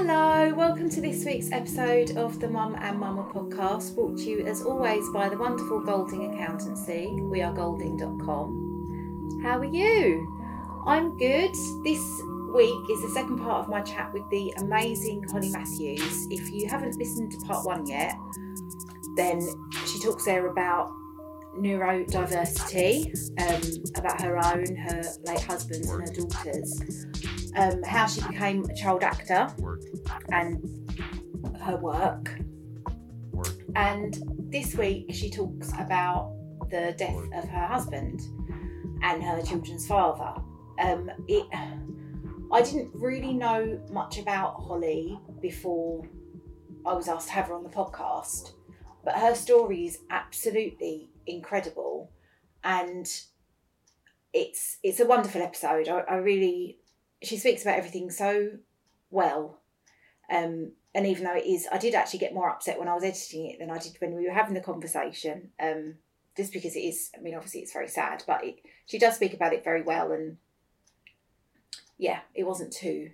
Hello, welcome to this week's episode of the Mum and Mama podcast, brought to you as always by the wonderful Golding Accountancy. We are golding.com. How are you? I'm good. This week is the second part of my chat with the amazing Holly Matthews. If you haven't listened to part one yet, then she talks there about neurodiversity, um, about her own, her late husband's, and her daughter's, um, how she became a child actor, and her work. And this week she talks about the death of her husband and her children's father. Um, it, I didn't really know much about Holly before I was asked to have her on the podcast, but her story is absolutely incredible, and it's it's a wonderful episode. I, I really she speaks about everything so well. Um, and even though it is, I did actually get more upset when I was editing it than I did when we were having the conversation. Um, just because it is, I mean, obviously it's very sad, but it, she does speak about it very well, and yeah, it wasn't too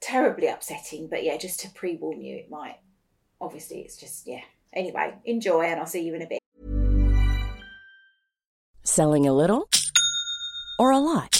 terribly upsetting. But yeah, just to pre warn you, it might. Obviously, it's just yeah. Anyway, enjoy, and I'll see you in a bit. Selling a little or a lot?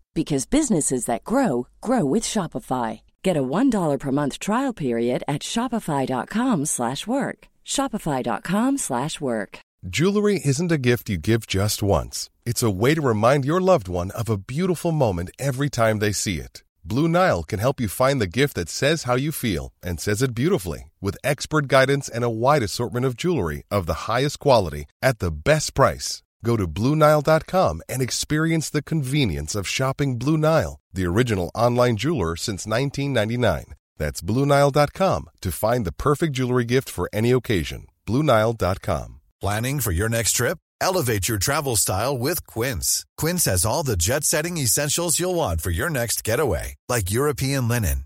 because businesses that grow grow with Shopify. Get a $1 per month trial period at shopify.com/work. shopify.com/work. Jewelry isn't a gift you give just once. It's a way to remind your loved one of a beautiful moment every time they see it. Blue Nile can help you find the gift that says how you feel and says it beautifully with expert guidance and a wide assortment of jewelry of the highest quality at the best price. Go to BlueNile.com and experience the convenience of shopping Blue Nile, the original online jeweler since 1999. That's BlueNile.com to find the perfect jewelry gift for any occasion. BlueNile.com. Planning for your next trip? Elevate your travel style with Quince. Quince has all the jet setting essentials you'll want for your next getaway, like European linen,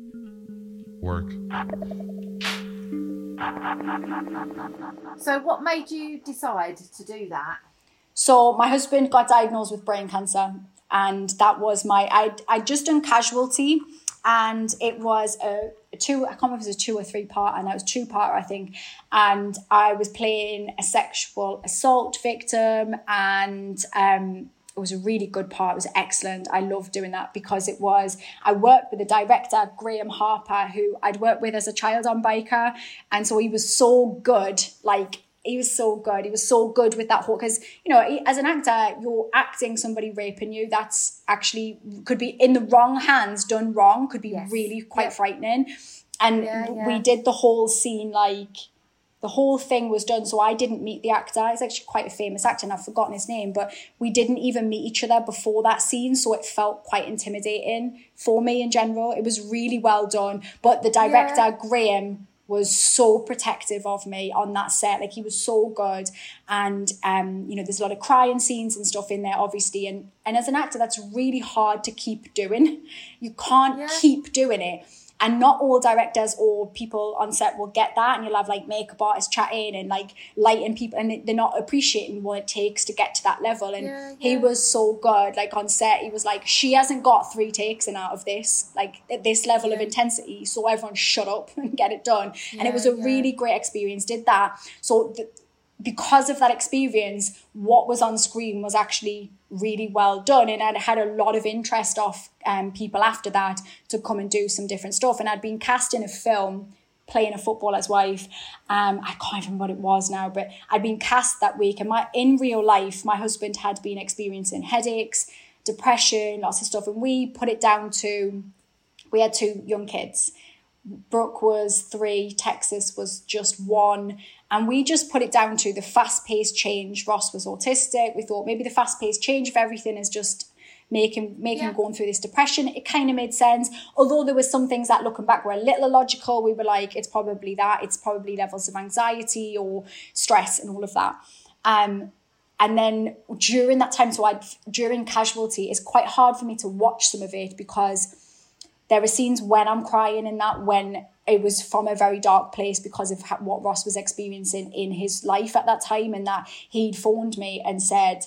Work. So, what made you decide to do that? So my husband got diagnosed with brain cancer, and that was my I I just done casualty, and it was a, a two I can't remember if it was a two or three part, and it was two part I think, and I was playing a sexual assault victim, and um. It was a really good part. It was excellent. I loved doing that because it was. I worked with the director Graham Harper, who I'd worked with as a child on Byker, and so he was so good. Like he was so good. He was so good with that whole because you know, as an actor, you're acting somebody raping you. That's actually could be in the wrong hands, done wrong, could be yes. really quite yep. frightening. And yeah, yeah. we did the whole scene like the whole thing was done. So I didn't meet the actor. He's actually quite a famous actor, and I've forgotten his name. But we didn't even meet each other before that scene, so it felt quite intimidating for me in general. It was really well done. But the director yeah. Graham was so protective of me on that set. Like he was so good. And um, you know, there's a lot of crying scenes and stuff in there, obviously. And and as an actor, that's really hard to keep doing. You can't yeah. keep doing it. And not all directors or people on set will get that. And you'll have like makeup artists chatting and like lighting people, and they're not appreciating what it takes to get to that level. And yeah, yeah. he was so good. Like on set, he was like, she hasn't got three takes in out of this, like at this level yeah. of intensity. So everyone shut up and get it done. and it was a really great experience. Did that. So the, because of that experience, what was on screen was actually really well done. And I'd had a lot of interest off um, people after that to come and do some different stuff. And I'd been cast in a film playing a footballer's wife. Um, I can't even remember what it was now, but I'd been cast that week. And my in real life, my husband had been experiencing headaches, depression, lots of stuff. And we put it down to we had two young kids. Brooke was three, Texas was just one. And we just put it down to the fast paced change. Ross was autistic. We thought maybe the fast paced change of everything is just making making yeah. going through this depression. It kind of made sense. Although there was some things that looking back were a little illogical. We were like, it's probably that. It's probably levels of anxiety or stress and all of that. Um, and then during that time, so I during casualty, it's quite hard for me to watch some of it because there are scenes when I'm crying in that when it was from a very dark place because of what Ross was experiencing in his life at that time, and that he'd phoned me and said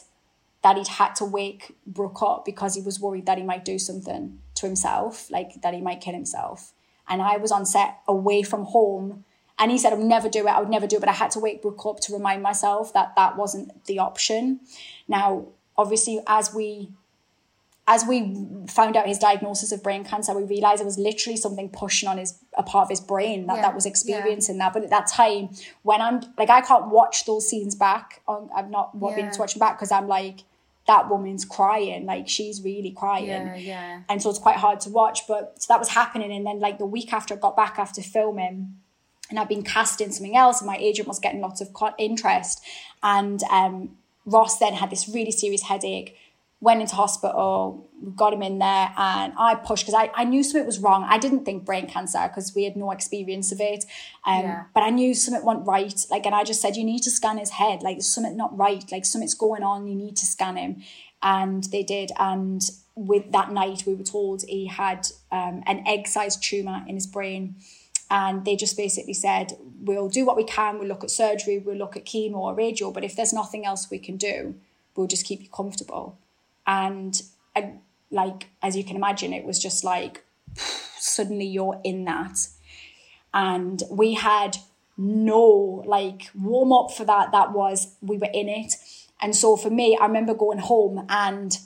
that he'd had to wake Brooke up because he was worried that he might do something to himself, like that he might kill himself. And I was on set away from home. And he said, I would never do it. I would never do it. But I had to wake Brooke up to remind myself that that wasn't the option. Now, obviously, as we as we found out his diagnosis of brain cancer, we realized it was literally something pushing on his a part of his brain that, yeah. that was experiencing yeah. that. But at that time, when I'm like, I can't watch those scenes back. On, I've not yeah. been to watch them back because I'm like, that woman's crying, like she's really crying. Yeah, yeah. And so it's quite hard to watch. But so that was happening. And then like the week after I got back after filming, and I'd been cast in something else, and my agent was getting lots of interest. And um, Ross then had this really serious headache went into hospital, got him in there, and I pushed because I, I knew something was wrong. I didn't think brain cancer because we had no experience of it. Um, yeah. But I knew something went right. Like, and I just said, you need to scan his head. Like, something not right. Like, something's going on. You need to scan him. And they did. And with that night, we were told he had um, an egg sized tumor in his brain. And they just basically said, we'll do what we can. We'll look at surgery, we'll look at chemo or radio. But if there's nothing else we can do, we'll just keep you comfortable and I, like as you can imagine it was just like suddenly you're in that. And we had no like warm up for that. That was we were in it. And so for me i remember going home and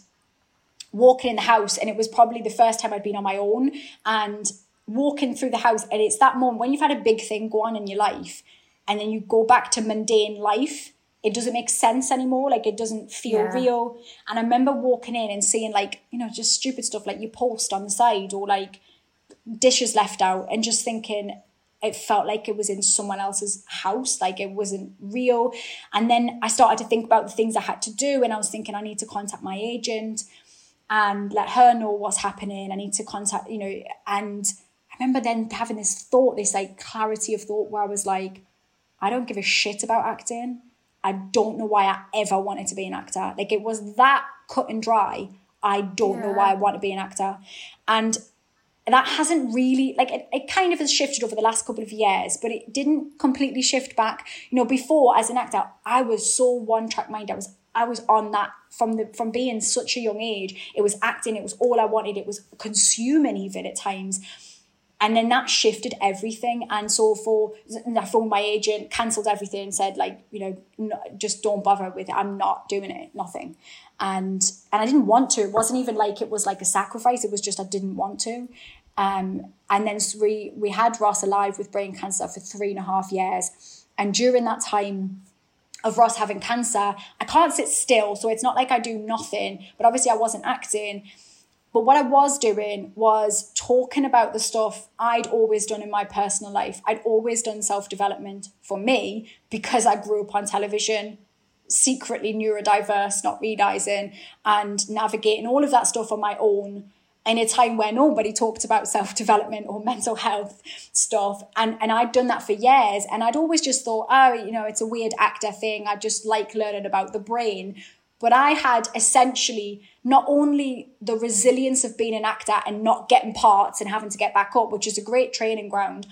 walking in the house and it was probably the first time i'd been on my own and walking through the house. And it's that moment when you've had a big thing go on in your life and then you go back to mundane life it doesn't make sense anymore. Like it doesn't feel yeah. real. And I remember walking in and seeing like, you know, just stupid stuff like your post on the side or like dishes left out and just thinking it felt like it was in someone else's house, like it wasn't real. And then I started to think about the things I had to do and I was thinking I need to contact my agent and let her know what's happening. I need to contact, you know, and I remember then having this thought, this like clarity of thought where I was like, I don't give a shit about acting. I don't know why I ever wanted to be an actor. Like it was that cut and dry. I don't yeah. know why I want to be an actor. And that hasn't really like it, it kind of has shifted over the last couple of years but it didn't completely shift back you know before as an actor i was so one track mind i was i was on that from the from being such a young age it was acting it was all i wanted it was consuming even at times and then that shifted everything. And so for I phoned my agent, cancelled everything, and said like, you know, no, just don't bother with it. I'm not doing it, nothing. And and I didn't want to. It wasn't even like it was like a sacrifice. It was just I didn't want to. Um, and then we we had Ross alive with brain cancer for three and a half years. And during that time, of Ross having cancer, I can't sit still. So it's not like I do nothing, but obviously I wasn't acting. But what I was doing was talking about the stuff I'd always done in my personal life. I'd always done self development for me because I grew up on television, secretly neurodiverse, not realizing, and navigating all of that stuff on my own in a time where nobody talked about self development or mental health stuff. And, and I'd done that for years. And I'd always just thought, oh, you know, it's a weird actor thing. I just like learning about the brain. But I had essentially not only the resilience of being an actor and not getting parts and having to get back up, which is a great training ground.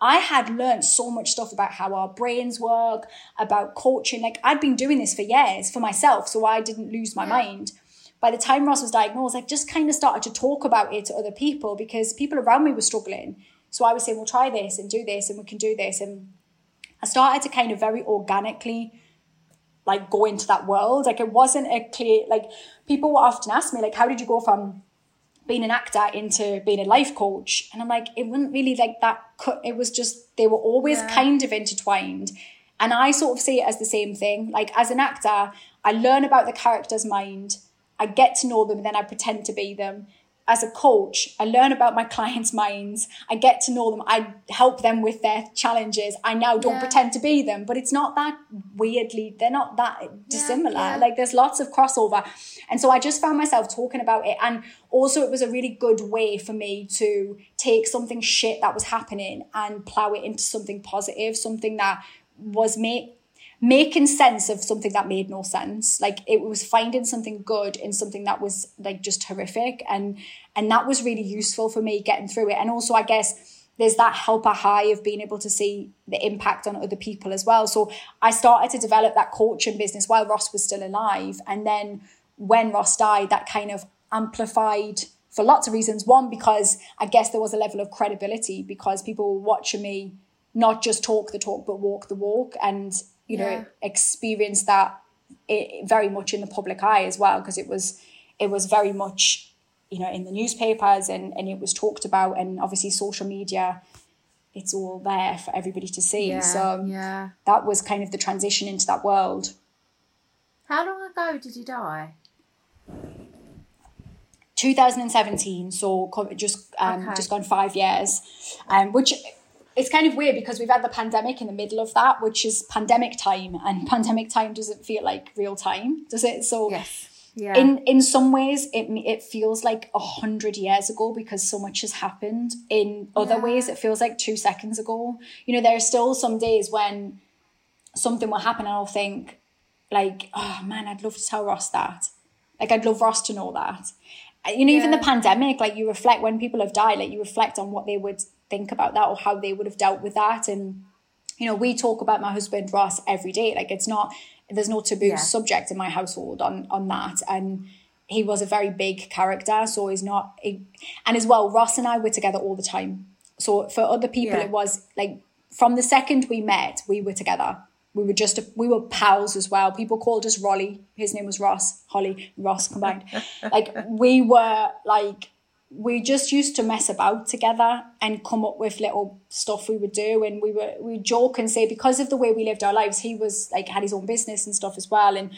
I had learned so much stuff about how our brains work, about coaching. Like I'd been doing this for years for myself, so I didn't lose my mind by the time Ross was diagnosed, I just kind of started to talk about it to other people because people around me were struggling. So I was saying, we'll try this and do this and we can do this. And I started to kind of very organically like go into that world. Like it wasn't a clear, like people will often ask me, like, how did you go from being an actor into being a life coach? And I'm like, it wasn't really like that. cut It was just, they were always yeah. kind of intertwined. And I sort of see it as the same thing. Like as an actor, I learn about the character's mind I get to know them and then I pretend to be them. As a coach, I learn about my clients' minds. I get to know them. I help them with their challenges. I now don't yeah. pretend to be them, but it's not that weirdly, they're not that dissimilar. Yeah, yeah. Like there's lots of crossover. And so I just found myself talking about it. And also, it was a really good way for me to take something shit that was happening and plow it into something positive, something that was made making sense of something that made no sense. Like it was finding something good in something that was like just horrific. And and that was really useful for me getting through it. And also I guess there's that helper high of being able to see the impact on other people as well. So I started to develop that coaching business while Ross was still alive. And then when Ross died, that kind of amplified for lots of reasons. One, because I guess there was a level of credibility because people were watching me not just talk the talk, but walk the walk. And you know, yeah. experience that it, very much in the public eye as well, because it was it was very much, you know, in the newspapers and, and it was talked about and obviously social media, it's all there for everybody to see. Yeah, so yeah. that was kind of the transition into that world. How long ago did he die? 2017, so just um, okay. just gone five years, um, which it's kind of weird because we've had the pandemic in the middle of that, which is pandemic time, and pandemic time doesn't feel like real time, does it? So, yes. Yeah. In in some ways, it it feels like a hundred years ago because so much has happened. In other yeah. ways, it feels like two seconds ago. You know, there are still some days when something will happen, and I'll think, like, oh man, I'd love to tell Ross that. Like, I'd love Ross to know that. You know, yeah. even the pandemic, like you reflect when people have died, like you reflect on what they would think about that or how they would have dealt with that. And, you know, we talk about my husband Ross every day. Like it's not, there's no taboo yeah. subject in my household on on that. And he was a very big character, so he's not. He, and as well, Ross and I were together all the time. So for other people, yeah. it was like from the second we met, we were together. We were just we were pals as well. People called us Rolly. His name was Ross, Holly, Ross combined. like we were like we just used to mess about together and come up with little stuff we would do. And we were we would joke and say because of the way we lived our lives he was like had his own business and stuff as well. And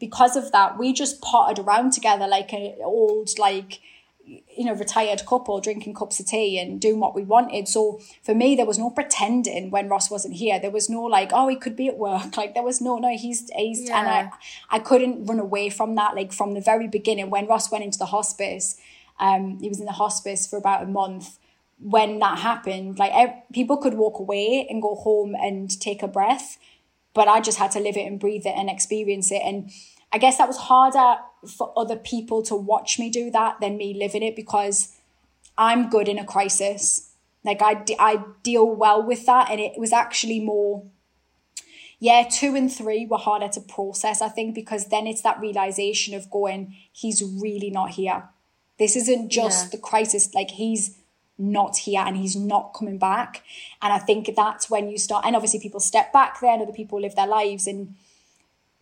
because of that we just potted around together like an old like you know retired couple drinking cups of tea and doing what we wanted. So for me there was no pretending when ross wasn't here. There was no like oh he could be at work. Like there was no no he's he's yeah. and i i couldn't run away from that like from the very beginning when ross went into the hospice um, he was in the hospice for about a month. When that happened, like people could walk away and go home and take a breath, but I just had to live it and breathe it and experience it. And I guess that was harder for other people to watch me do that than me living it because I'm good in a crisis. Like I, I deal well with that. And it was actually more, yeah, two and three were harder to process, I think, because then it's that realization of going, he's really not here. This isn't just yeah. the crisis, like he's not here and he's not coming back. And I think that's when you start, and obviously people step back then, other people live their lives and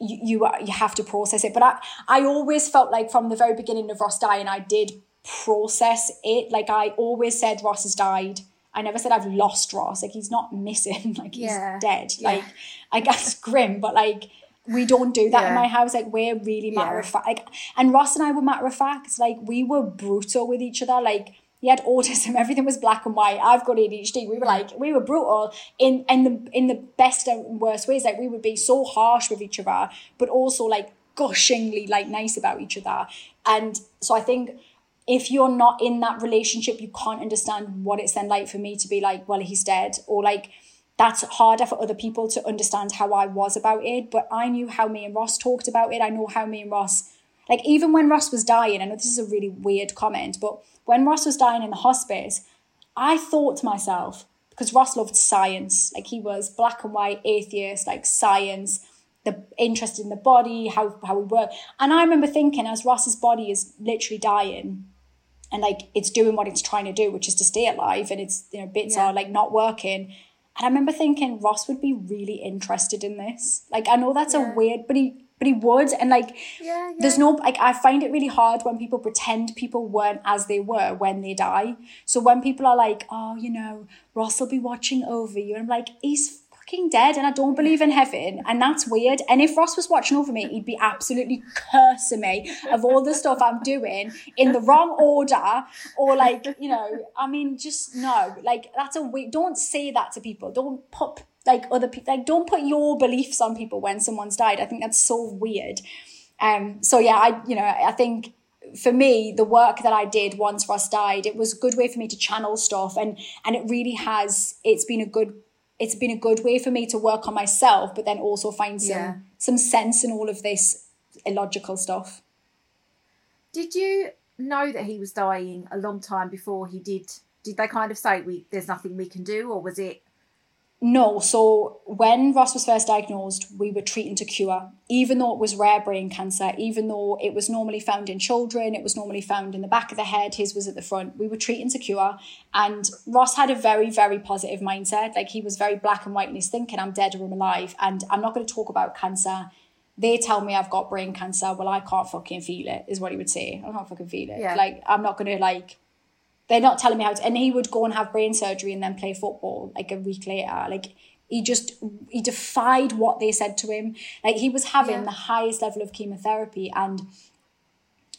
you, you, you have to process it. But I, I always felt like from the very beginning of Ross dying, I did process it. Like I always said, Ross has died. I never said I've lost Ross. Like he's not missing. Like he's yeah. dead. Yeah. Like I guess grim, but like we don't do that in my house. Like we're really matter Yeah. of fact. Like, and Ross and I were matter of fact. Like we were brutal with each other. Like he had autism. Everything was black and white. I've got ADHD. We were like we were brutal in in the in the best and worst ways. Like we would be so harsh with each other, but also like gushingly like nice about each other. And so I think if you're not in that relationship, you can't understand what it's then like for me to be like, well, he's dead, or like that's harder for other people to understand how I was about it. But I knew how me and Ross talked about it. I know how me and Ross, like even when Ross was dying, I know this is a really weird comment, but when Ross was dying in the hospice, I thought to myself, because Ross loved science, like he was black and white atheist, like science, the interest in the body, how how we work. And I remember thinking as Ross's body is literally dying, and like it's doing what it's trying to do, which is to stay alive, and it's you know bits Yeah. are like not working. And I remember thinking Ross would be really interested in this. Like I know that's a weird, but he but he would, and like Yeah, there's no like I find it really hard when people pretend people weren't as they were when they die. So when people are like, oh, you know, Ross will be watching over you, and I'm like, he's fucking dead, and I don't believe in heaven, and that's weird. And if Ross was watching over me, he'd be absolutely cursing me of all the stuff I'm doing in the wrong order, or like, you know, I mean, just no, like that's a weird. Don't say that to people. Don't put like other people like don't put your beliefs on people when someone's died. I think that's so weird. Um, so yeah, I you know I think for me the work that I did once Ross died, it was a good way for me to channel stuff, and and it really has. It's been a good. It's been a good way for me to work on myself, but then also find some Yeah. some sense in all of this illogical stuff. Did you know that he was dying a long time before he did? Did they kind of say we there's nothing we can do, or was it? No, so when Ross was first diagnosed, we were treating to cure, even though it was rare brain cancer, even though it was normally found in children, it was normally found in the back of the head, his was at the front. We were treating to cure. And Ross had a very, very positive mindset. Like he was very black and white in his thinking, I'm dead or I'm alive. And I'm not going to talk about cancer. They tell me I've got brain cancer. Well, I can't fucking feel it, is what he would say. I can't fucking feel it. Yeah. Like, I'm not going to, like, they're not telling me how to and he would go and have brain surgery and then play football like a week later. Like he just he defied what they said to him. Like he was having Yeah. the highest level of chemotherapy and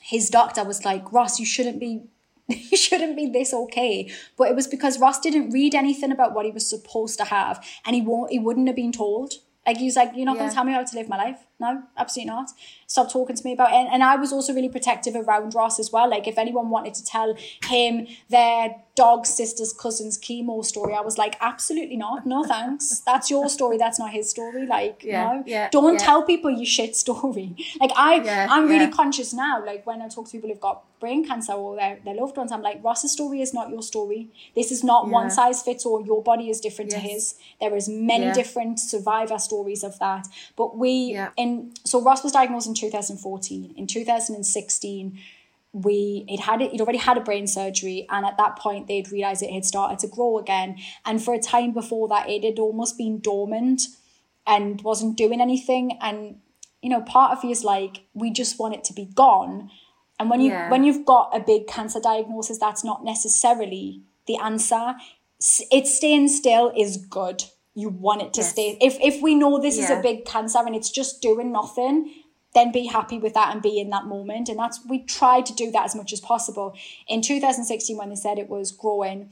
his doctor was like ross you shouldn't be you shouldn't be this okay. But it was because ross didn't read anything about what he was supposed to have and he won't he wouldn't have been told. Like he was like you're not going to tell me how to live my life no absolutely not. Stop talking to me about it and, and i was also really protective around ross as well. Like if anyone wanted to tell him their dog sister's cousin's chemo story i was like absolutely not. No thanks. That's your story. That's not his story. Like Yeah, no. yeah, don't yeah. tell people your shit story. Like i i'm really conscious now. Like when i talk to people who've got brain cancer or their, their loved ones i'm like ross's story is not your story. This is not one size fits all. Your body is different to his. There is many different survivor stories of that. But we In so ross was diagnosed in 2014 in 2016 we it had it, he'd already had a brain surgery and at that point they'd realized it had started to grow again. And for a time before that it had almost been dormant and wasn't doing anything. And you know part of you is like we just want it to be gone. And when you Yeah. when you've got a big cancer diagnosis that's not necessarily the answer. S- it staying still is good you want it to Yes. stay. If if we know this is a big cancer and it's just doing nothing then be happy with that and be in that moment. And that's we tried to do that as much as possible. In 2016 when they said it was growing.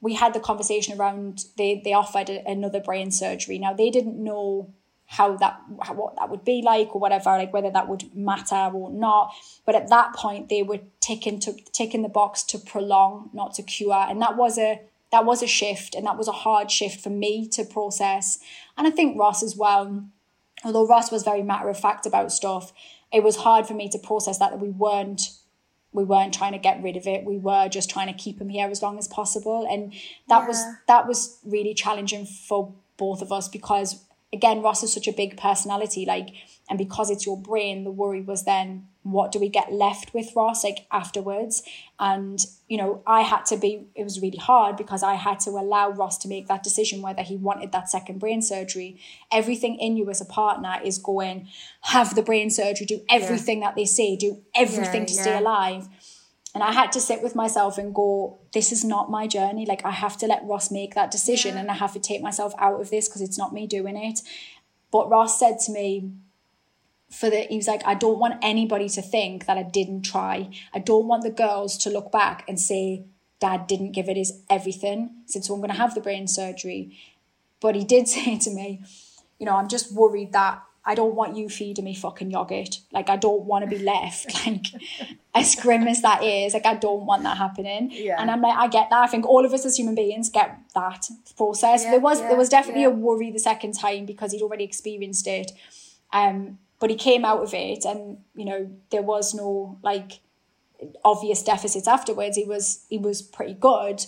We had the conversation around they they offered a, another brain surgery. Now they didn't know how that how, what that would be like or whatever like whether that would matter or not. But at that point they were ticking to ticking the box to prolong not to cure. And that was a that was a shift and that was a hard shift for me to process. And i think ross as well although ross was very matter of fact about stuff it was hard for me to process that that we weren't we weren't trying to get rid of it. We were just trying to keep him here as long as possible. And that was that was really challenging for both of us because again ross is such a big personality like and because it's your brain the worry was then what do we get left with ross like afterwards and you know i had to be it was really hard because i had to allow ross to make that decision whether he wanted that second brain surgery everything in you as a partner is going have the brain surgery do everything that they say do everything Yeah, to stay yeah. alive and I had to sit with myself and go, this is not my journey. Like, I have to let Ross make that decision and I have to take myself out of this because it's not me doing it. But Ross said to me, for the he was like i don't want anybody to think that i didn't try i don't want the girls to look back and say dad didn't give it his everything since so i'm going to have the brain surgery but he did say to me you know i'm just worried that I don't want you feeding me fucking yogurt. Like I don't want to be left like as grim as that is. Like I don't want that happening. Yeah. And I'm like, I get that. I think all of us as human beings get that process. Yeah, there was yeah, there was definitely a worry the second time because he'd already experienced it. Um, but he came out of it, and you know there was no like obvious deficits afterwards. He was he was pretty good,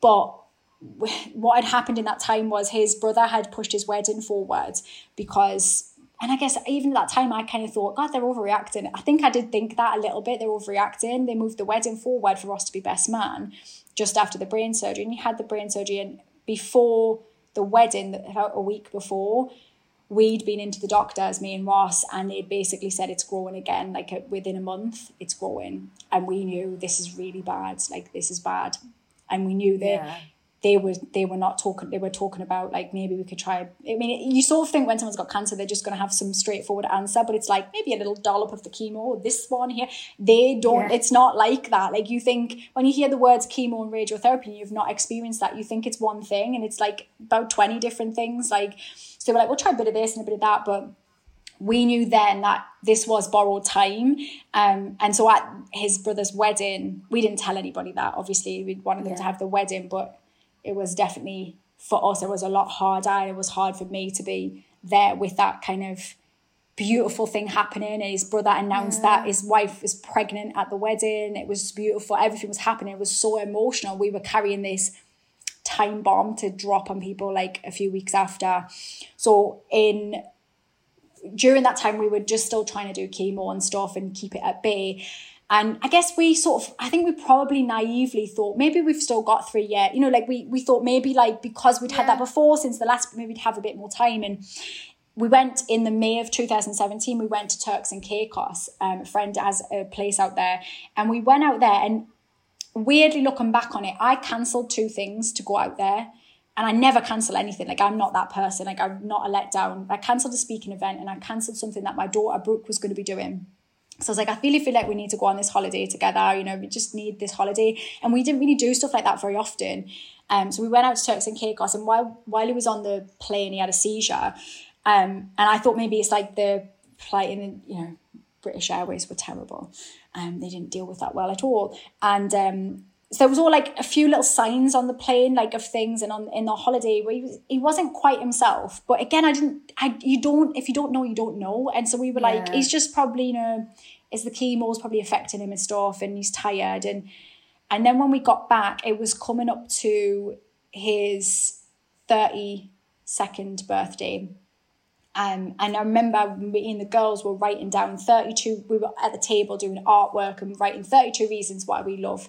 but what had happened in that time was his brother had pushed his wedding forward because and I guess even at that time, I kind of thought, God, they're overreacting. I think I did think that a little bit. They're overreacting. They moved the wedding forward for Ross to be best man just after the brain surgery. And he had the brain surgery. And before the wedding, about a week before, we'd been into the doctors, me and Ross, and they'd basically said it's growing again. Like uh, within a month, it's growing. And we knew this is really bad. Like, this is bad. And we knew that. Yeah they were they were not talking they were talking about like maybe we could try i mean you sort of think when someone's got cancer they're just going to have some straightforward answer but it's like maybe a little dollop of the chemo this one here they don't yeah. it's not like that like you think when you hear the words chemo and radiotherapy and you've not experienced that you think it's one thing and it's like about 20 different things like so we're like we'll try a bit of this and a bit of that but we knew then that this was borrowed time. Um, and so at his brother's wedding, we didn't tell anybody that. Obviously, we wanted them yeah. to have the wedding, but it was definitely for us, it was a lot harder. It was hard for me to be there with that kind of beautiful thing happening. And his brother announced yeah. that his wife was pregnant at the wedding. It was beautiful. Everything was happening. It was so emotional. We were carrying this time bomb to drop on people like a few weeks after. So in during that time we were just still trying to do chemo and stuff and keep it at bay. And I guess we sort of, I think we probably naively thought maybe we've still got three yet. You know, like we we thought maybe like because we'd had that before since the last, maybe we'd have a bit more time. And we went in the May of 2017. We went to Turks and Caicos. Um, a friend has a place out there, and we went out there. And weirdly looking back on it, I cancelled two things to go out there and I never cancel anything. Like I'm not that person. Like I'm not a letdown. I cancelled a speaking event and I cancelled something that my daughter Brooke was going to be doing. So I was like, I really feel like we need to go on this holiday together. You know, we just need this holiday. And we didn't really do stuff like that very often. Um, so we went out to Turks and Caicos, and while while he was on the plane, he had a seizure. Um, and I thought maybe it's like the flight in, you know, British Airways were terrible. Um, they didn't deal with that well at all. And um, so there was all like a few little signs on the plane, like of things, and on in the holiday where he, was, he wasn't quite himself. But again, I didn't. I you don't if you don't know, you don't know. And so we were yeah. like, he's just probably you know, is the chemo's probably affecting him and stuff, and he's tired. And and then when we got back, it was coming up to his thirty second birthday. Um, and I remember me and the girls were writing down 32, we were at the table doing artwork and writing 32 reasons why we love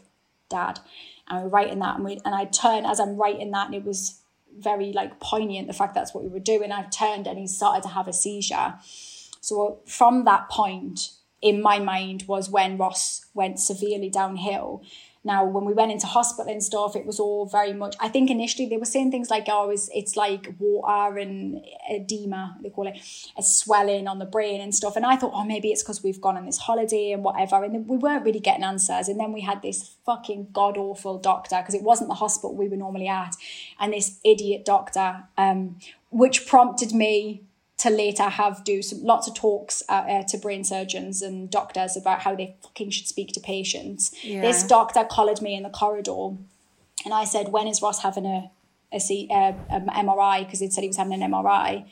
dad. And we are writing that, and we and I turned as I'm writing that, and it was very like poignant the fact that's what we were doing. I turned and he started to have a seizure. So uh, from that point, in my mind, was when Ross went severely downhill. Now, when we went into hospital and stuff, it was all very much. I think initially they were saying things like, "Oh, it's, it's like water and edema," they call it, a swelling on the brain and stuff. And I thought, "Oh, maybe it's because we've gone on this holiday and whatever." And we weren't really getting answers. And then we had this fucking god awful doctor because it wasn't the hospital we were normally at, and this idiot doctor, um, which prompted me to later have do some lots of talks uh, uh, to brain surgeons and doctors about how they fucking should speak to patients. Yeah. This doctor collared me in the corridor, and I said, "When is Ross having a a, C, uh, a MRI?" Because he'd said he was having an MRI,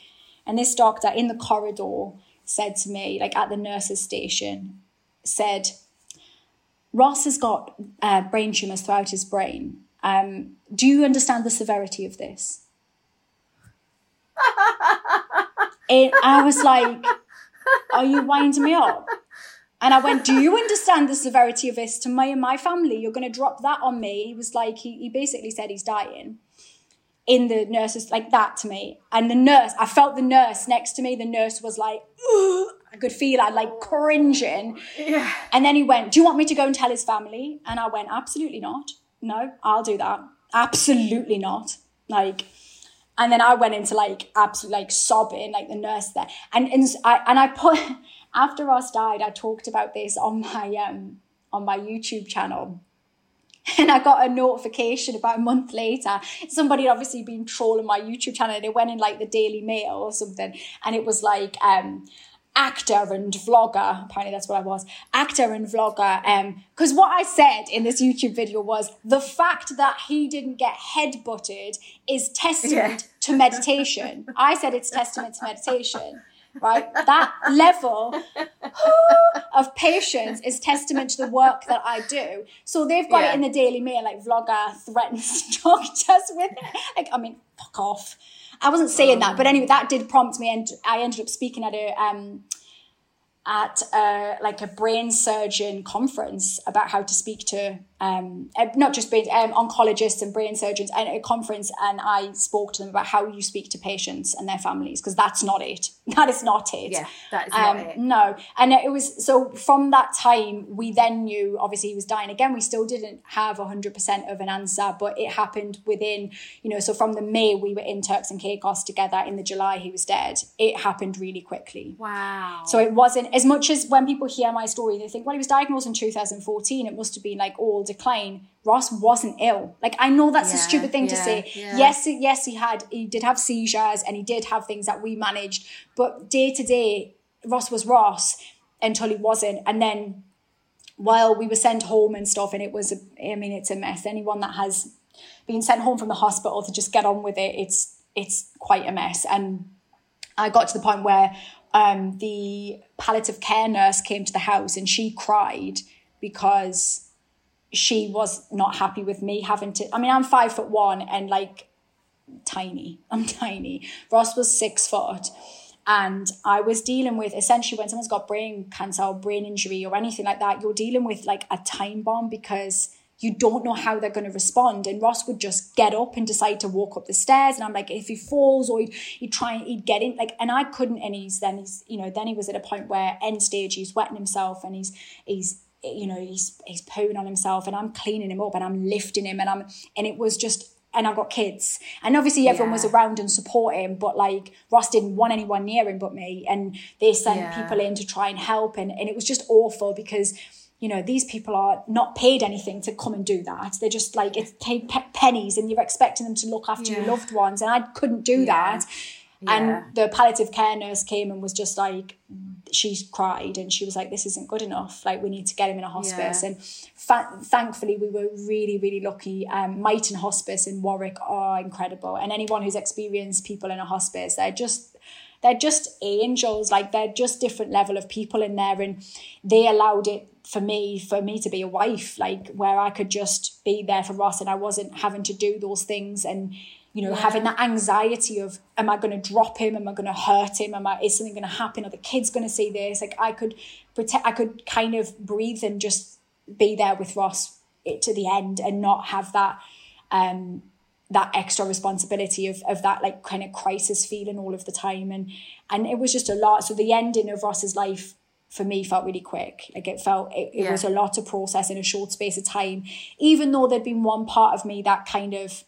and this doctor in the corridor said to me, like at the nurses' station, said, "Ross has got uh, brain tumors throughout his brain. Um, do you understand the severity of this?" it, I was like, Are you winding me up? And I went, Do you understand the severity of this to me and my family? You're going to drop that on me. He was like, he, he basically said he's dying in the nurses, like that to me. And the nurse, I felt the nurse next to me. The nurse was like, Ugh. I could feel I like cringing. Yeah. And then he went, Do you want me to go and tell his family? And I went, Absolutely not. No, I'll do that. Absolutely not. Like, and then I went into like absolute like sobbing, like the nurse there, and and I and I put after Ross died, I talked about this on my um on my YouTube channel. And I got a notification about a month later. Somebody had obviously been trolling my YouTube channel. And it went in like the Daily Mail or something. And it was like, um, actor and vlogger. Apparently, that's what I was. Actor and vlogger. Um, because what I said in this YouTube video was the fact that he didn't get head butted is testament yeah. to meditation. I said it's testament to meditation. Right, that level of patience is testament to the work that I do. So they've got yeah. it in the Daily Mail, like vlogger threatens doctors with it. Like, I mean, fuck off. I wasn't saying that, but anyway, that did prompt me, and I ended up speaking at a um, at a, like a brain surgeon conference about how to speak to um, uh, not just brain, um, oncologists and brain surgeons at a conference and I spoke to them about how you speak to patients and their families because that's not it. That is not it. Yeah that is um, not it. no. And it was so from that time we then knew obviously he was dying again. We still didn't have 100% of an answer but it happened within you know so from the May we were in Turks and Caicos together. In the July he was dead. It happened really quickly. Wow. So it wasn't as much as when people hear my story, they think, well, he was diagnosed in 2014. It must have been like all decline. Ross wasn't ill. Like I know that's yeah, a stupid thing yeah, to say. Yeah. Yes, yes, he had, he did have seizures and he did have things that we managed, but day to day, Ross was Ross until he wasn't. And then while we were sent home and stuff, and it was, a, I mean, it's a mess. Anyone that has been sent home from the hospital to just get on with it, it's it's quite a mess. And I got to the point where um, the palliative care nurse came to the house and she cried because she was not happy with me having to. I mean, I'm five foot one and like tiny. I'm tiny. Ross was six foot. And I was dealing with essentially when someone's got brain cancer or brain injury or anything like that, you're dealing with like a time bomb because you don't know how they're going to respond. And Ross would just get up and decide to walk up the stairs. And I'm like, if he falls or he'd, he'd try and he'd get in, like, and I couldn't. And he's then he's, you know, then he was at a point where end stage, he's wetting himself and he's, he's, you know, he's, he's pooing on himself and I'm cleaning him up and I'm lifting him and I'm, and it was just, and I've got kids. And obviously everyone yeah. was around and supporting, but like Ross didn't want anyone near him but me. And they sent yeah. people in to try and help. And, and it was just awful because you know, these people are not paid anything to come and do that. They're just like, it's paid pe- pennies and you're expecting them to look after yeah. your loved ones. And I couldn't do yeah. that. Yeah. And the palliative care nurse came and was just like, she cried and she was like, this isn't good enough. Like, we need to get him in a hospice. And fa- thankfully, we were really, really lucky. Um, Myton Hospice in Warwick are incredible. And anyone who's experienced people in a hospice, they're just they're just angels like they're just different level of people in there and they allowed it for me for me to be a wife like where i could just be there for ross and i wasn't having to do those things and you know yeah. having that anxiety of am i going to drop him? Am i going to hurt him? Am i is something going to happen? Are the kids going to see this? Like i could protect i could kind of breathe and just be there with ross to the end and not have that um that extra responsibility of, of that like kind of crisis feeling all of the time. And and it was just a lot. So the ending of ross's life for me felt really quick. Like it felt it, it yeah. was a lot to process in a short space of time. Even though there'd been one part of me that kind of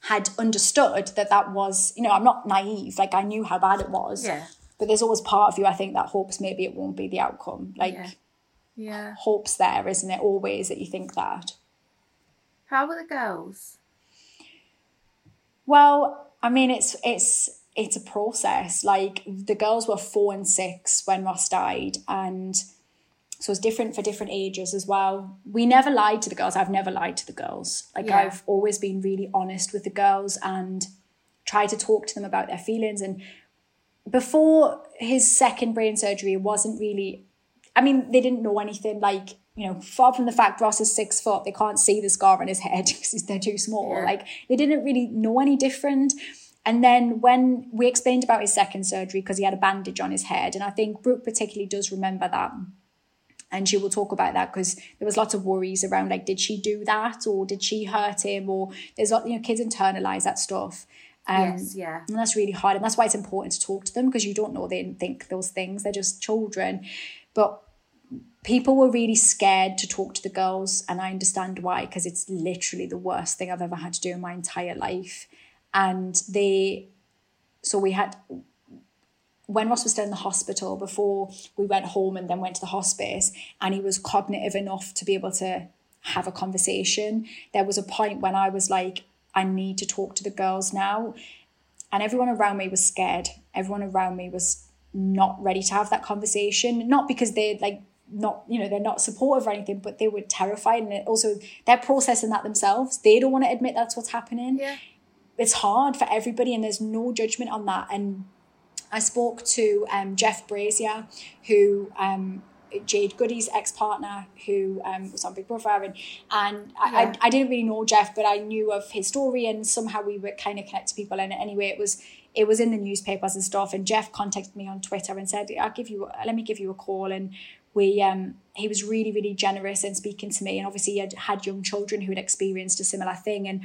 had understood that that was, you know, I'm not naive. Like I knew how bad it was. Yeah. But there's always part of you, I think, that hopes maybe it won't be the outcome. Like, yeah, yeah. hope's there, isn't it? Always that you think that. How were the girls? Well, I mean, it's it's it's a process. Like the girls were four and six when Ross died, and so it's different for different ages as well. We never lied to the girls. I've never lied to the girls. Like yeah. I've always been really honest with the girls and try to talk to them about their feelings. And before his second brain surgery, it wasn't really. I mean, they didn't know anything. Like you know, far from the fact Ross is six foot, they can't see the scar on his head because they're too small. Yeah. Like they didn't really know any different. And then when we explained about his second surgery, because he had a bandage on his head, and I think Brooke particularly does remember that. And she will talk about that because there was lots of worries around like, did she do that or did she hurt him? Or there's lot, you know, kids internalize that stuff. Um, yes, yeah. And that's really hard. And that's why it's important to talk to them because you don't know they didn't think those things. They're just children. But people were really scared to talk to the girls. And I understand why, because it's literally the worst thing I've ever had to do in my entire life and they so we had when Ross was still in the hospital before we went home and then went to the hospice, and he was cognitive enough to be able to have a conversation, there was a point when I was like, I need to talk to the girls now. And everyone around me was scared. Everyone around me was not ready to have that conversation. Not because they're like not, you know, they're not supportive or anything, but they were terrified. And also they're processing that themselves. They don't want to admit that's what's happening. Yeah. It's hard for everybody and there's no judgment on that. And I spoke to um, Jeff Brazier, who um, Jade Goody's ex partner, who um, was on Big Brother, and and I, Yeah. I, I didn't really know Jeff, but I knew of his story, and somehow we were kind of connected to people. And anyway, it was it was in the newspapers and stuff. And Jeff contacted me on Twitter and said, "I'll give you, let me give you a call." And we um he was really really generous in speaking to me, and obviously he had had young children who had experienced a similar thing, and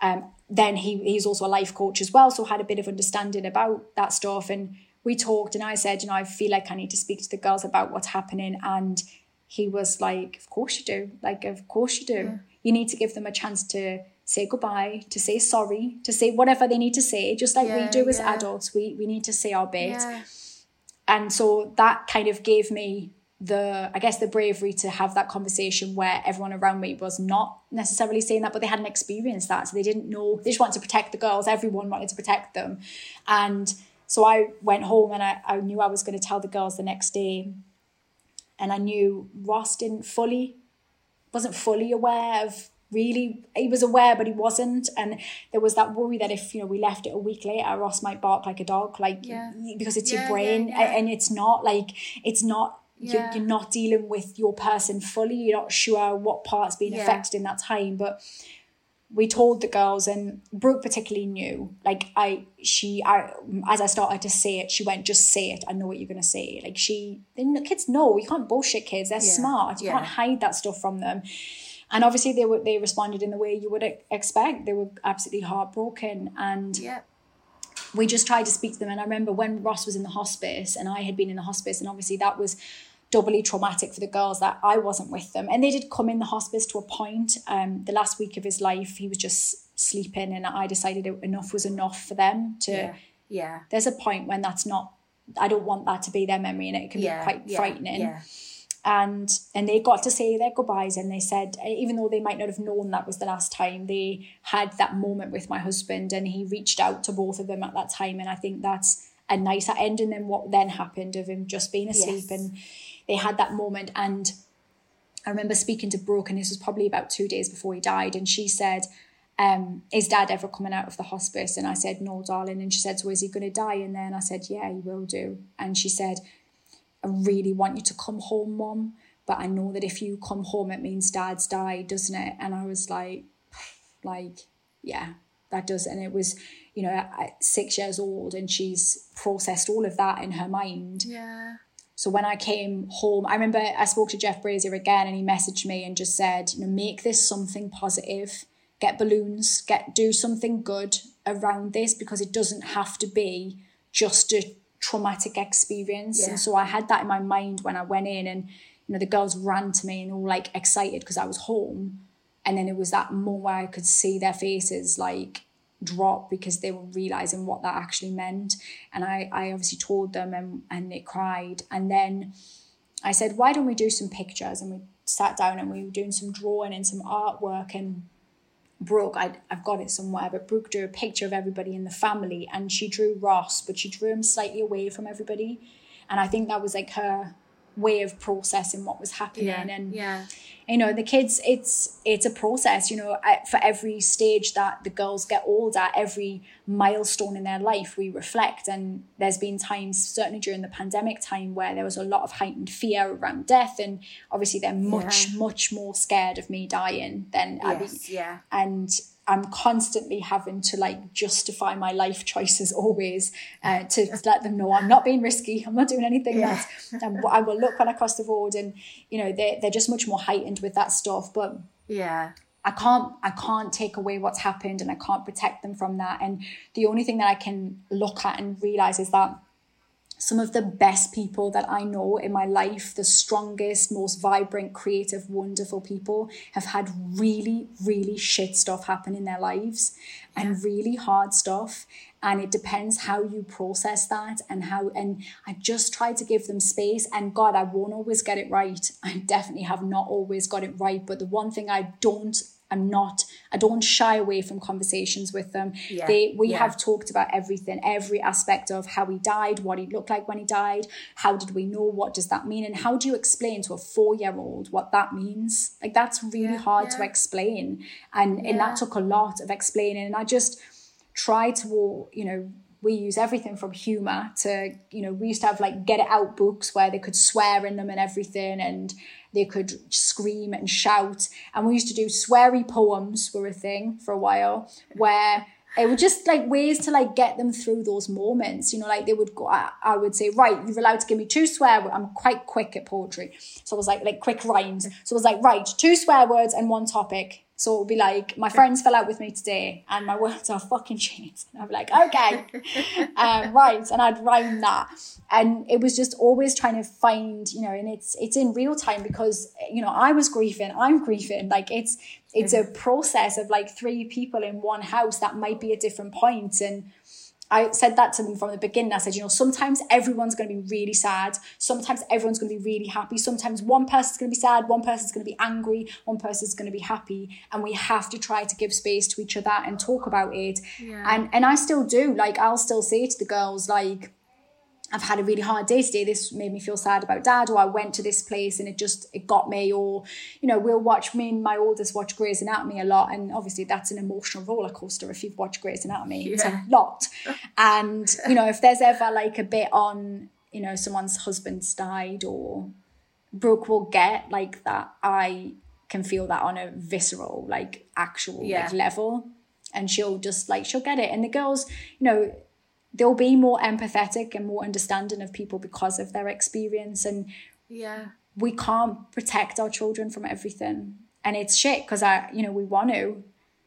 um, then he he's also a life coach as well, so had a bit of understanding about that stuff. And we talked, and I said, you know, I feel like I need to speak to the girls about what's happening. And he was like, of course you do. Like, of course you do. You need to give them a chance to say goodbye, to say sorry, to say whatever they need to say, just like we do as yeah. adults. We we need to say our bit Yeah. and so that kind of gave me the i guess the bravery to have that conversation where everyone around me was not necessarily saying that but they hadn't experienced that so they didn't know they just wanted to protect the girls everyone wanted to protect them. And so i went home and i, I knew i was going to tell the girls the next day. And i knew ross didn't fully wasn't fully aware of really he was aware but he wasn't. And there was that worry that if you know we left it a week later ross might bark like a dog like Yeah. because it's Yeah, your brain yeah, and it's not like it's not Yeah. you're not dealing with your person fully you're not sure what part's being Yeah. affected in that time but we told the girls and brooke particularly knew like i she i as i started to say it she went just say it i know what you're going to say like she the kids know you can't bullshit kids they're smart you yeah. can't hide that stuff from them and obviously they were they responded in the way you would expect they were absolutely heartbroken and Yeah. We just tried to speak to them. And I remember when Ross was in the hospice and I had been in the hospice, and obviously that was doubly traumatic for the girls that I wasn't with them. And they did come in the hospice to a point. Um, the last week of his life, he was just sleeping, and I decided enough was enough for them to. Yeah. Yeah. There's a point when that's not. I don't want that to be their memory, and it can Yeah. be quite yeah, frightening Yeah. And and they got to say their goodbyes and they said even though they might not have known that was the last time they had that moment with my husband and he reached out to both of them at that time and i think that's a nicer ending than what then happened of him just being asleep Yes. and they had that moment and i remember speaking to brooke and this was probably about two days before he died and she said um, is dad ever coming out of the hospice? And I said, no, darling. And she said, so is he going to die? And then I said, yeah, he will do. And she said, I really want you to come home, mom. But I know that if you come home, it means dad's died, doesn't it? And I was like, like, yeah, that does. And it was, you know, six years old, and she's processed all of that in her mind. Yeah. So when I came home, I remember I spoke to Jeff Brazier again, and he messaged me and just said, you know, make this something positive. Get balloons. Get do something good around this because it doesn't have to be just a traumatic experience. Yeah. And so I had that in my mind when I went in, and you know, the girls ran to me and all like excited because I was home. And then it was that moment where I could see their faces like drop because they were realizing what that actually meant. And I, I obviously told them and, and they cried. And then I said, why don't we do some pictures? And we sat down and we were doing some drawing and some artwork. And Brooke, I, I've got it somewhere, but Brooke drew a picture of everybody in the family and she drew Ross, but she drew him slightly away from everybody. And I think that was like her way of processing what was happening. Yeah. And yeah. you know the kids it's it's a process you know for every stage that the girls get older every milestone in their life we reflect and there's been times certainly during the pandemic time where there was a lot of heightened fear around death and obviously they're much Yeah. much more scared of me dying than I mean, Yeah. and I'm constantly having to like justify my life choices always uh, to let them know I'm not being risky. I'm not doing anything Yeah. Um, I will look when I cross the road, and you know they're they're just much more heightened with that stuff. But Yeah. I can't I can't take away what's happened, and I can't protect them from that. And the only thing that I can look at and realize is that some of the best people that I know in my life, the strongest, most vibrant, creative, wonderful people have had really, really shit stuff happen in their lives and really hard stuff. And it depends how you process that and how, and I just try to give them space. And God, I won't always get it right. I definitely have not always got it right. But the one thing I don't I'm not, I don't shy away from conversations with them. Yeah, they we yeah. have talked about everything, every aspect of how he died, what he looked like when he died, how did we know, what does that mean? And how do you explain to a four-year-old what that means? Like that's really yeah, hard to explain. And and that took a lot of explaining. And I just try to, you know, we use everything from humor to you know we used to have like get it out books where they could swear in them and everything and they could scream and shout. And we used to do sweary poems were a thing for a while where it was just like ways to like get them through those moments. You know like they would go I, I, would say right you're allowed to give me two swear words i'm quite quick at poetry. So it was like like quick rhymes. So it was like right two swear words and one topic so it would be like, my friends fell out with me today and my words are fucking shit. And I'd be like, okay, um, right. And I'd rhyme that. And it was just always trying to find, you know, and it's it's in real time because, you know, I was grieving, I'm grieving. Like it's it's a process of like three people in one house that might be at different points and I said that to them from the beginning. I said, you know, sometimes everyone's going to be really sad. Sometimes everyone's going to be really happy. Sometimes one person's going to be sad, one person's going to be angry, one person's going to be happy. And we have to try to give space to each other and talk about it. Yeah. And and I still do. Like I'll still say to the girls, like, I've had a really hard day today. This made me feel sad about dad, or I went to this place and it just it got me, or you know, we'll watch me and my oldest watch Grey's Anatomy a lot, and obviously that's an emotional roller coaster if you've watched Grey's Anatomy. Yeah. It's a lot. and you know, if there's ever like a bit on, you know, someone's husband's died, or Brooke will get like that. I can feel that on a visceral, like actual yeah. like, level. And she'll just like she'll get it. And the girls, you know, they'll be more empathetic and more understanding of people because of their experience and yeah. we can't protect our children from everything. And it's shit because i you know we want to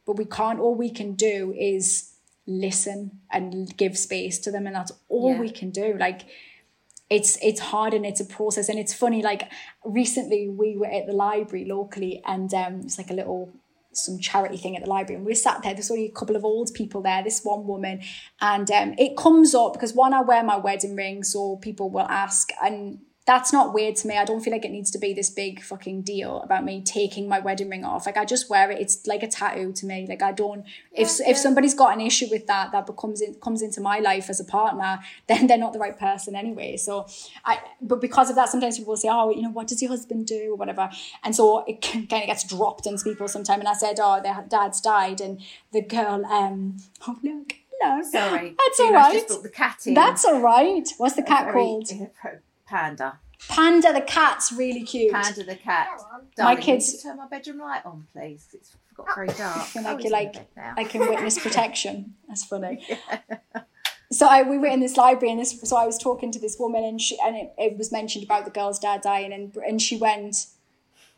but we can't. All we can do is listen and give space to them and that's all yeah. we can do. Like it's it's hard and it's a process. And it's funny like recently we were at the library locally and um it's like a little some charity thing at the library and we sat there there's only a couple of old people there this one woman and um, it comes up because one i wear my wedding ring so people will ask and that's not weird to me. I don't feel like it needs to be this big fucking deal about me taking my wedding ring off. Like I just wear it. It's like a tattoo to me. Like I don't. Yeah, if yeah. if somebody's got an issue with that, that becomes in, comes into my life as a partner, then they're not the right person anyway. So I. But because of that, sometimes people say, "Oh, you know, what does your husband do?" or whatever, and so it kind of gets dropped onto people sometimes. And I said, "Oh, their dad's died," and the girl, um, oh look. No, sorry. That's all right. the cat in. That's all right. What's the cat called? Panda. Panda the cat's really cute. Panda the cat. Darling, my kids. turn my bedroom light on, please. It's got very dark. I feel like you're like I can witness protection. That's funny. yeah. So I, we were in this library, and this. So I was talking to this woman, and she and it, it was mentioned about the girl's dad dying, and and she went,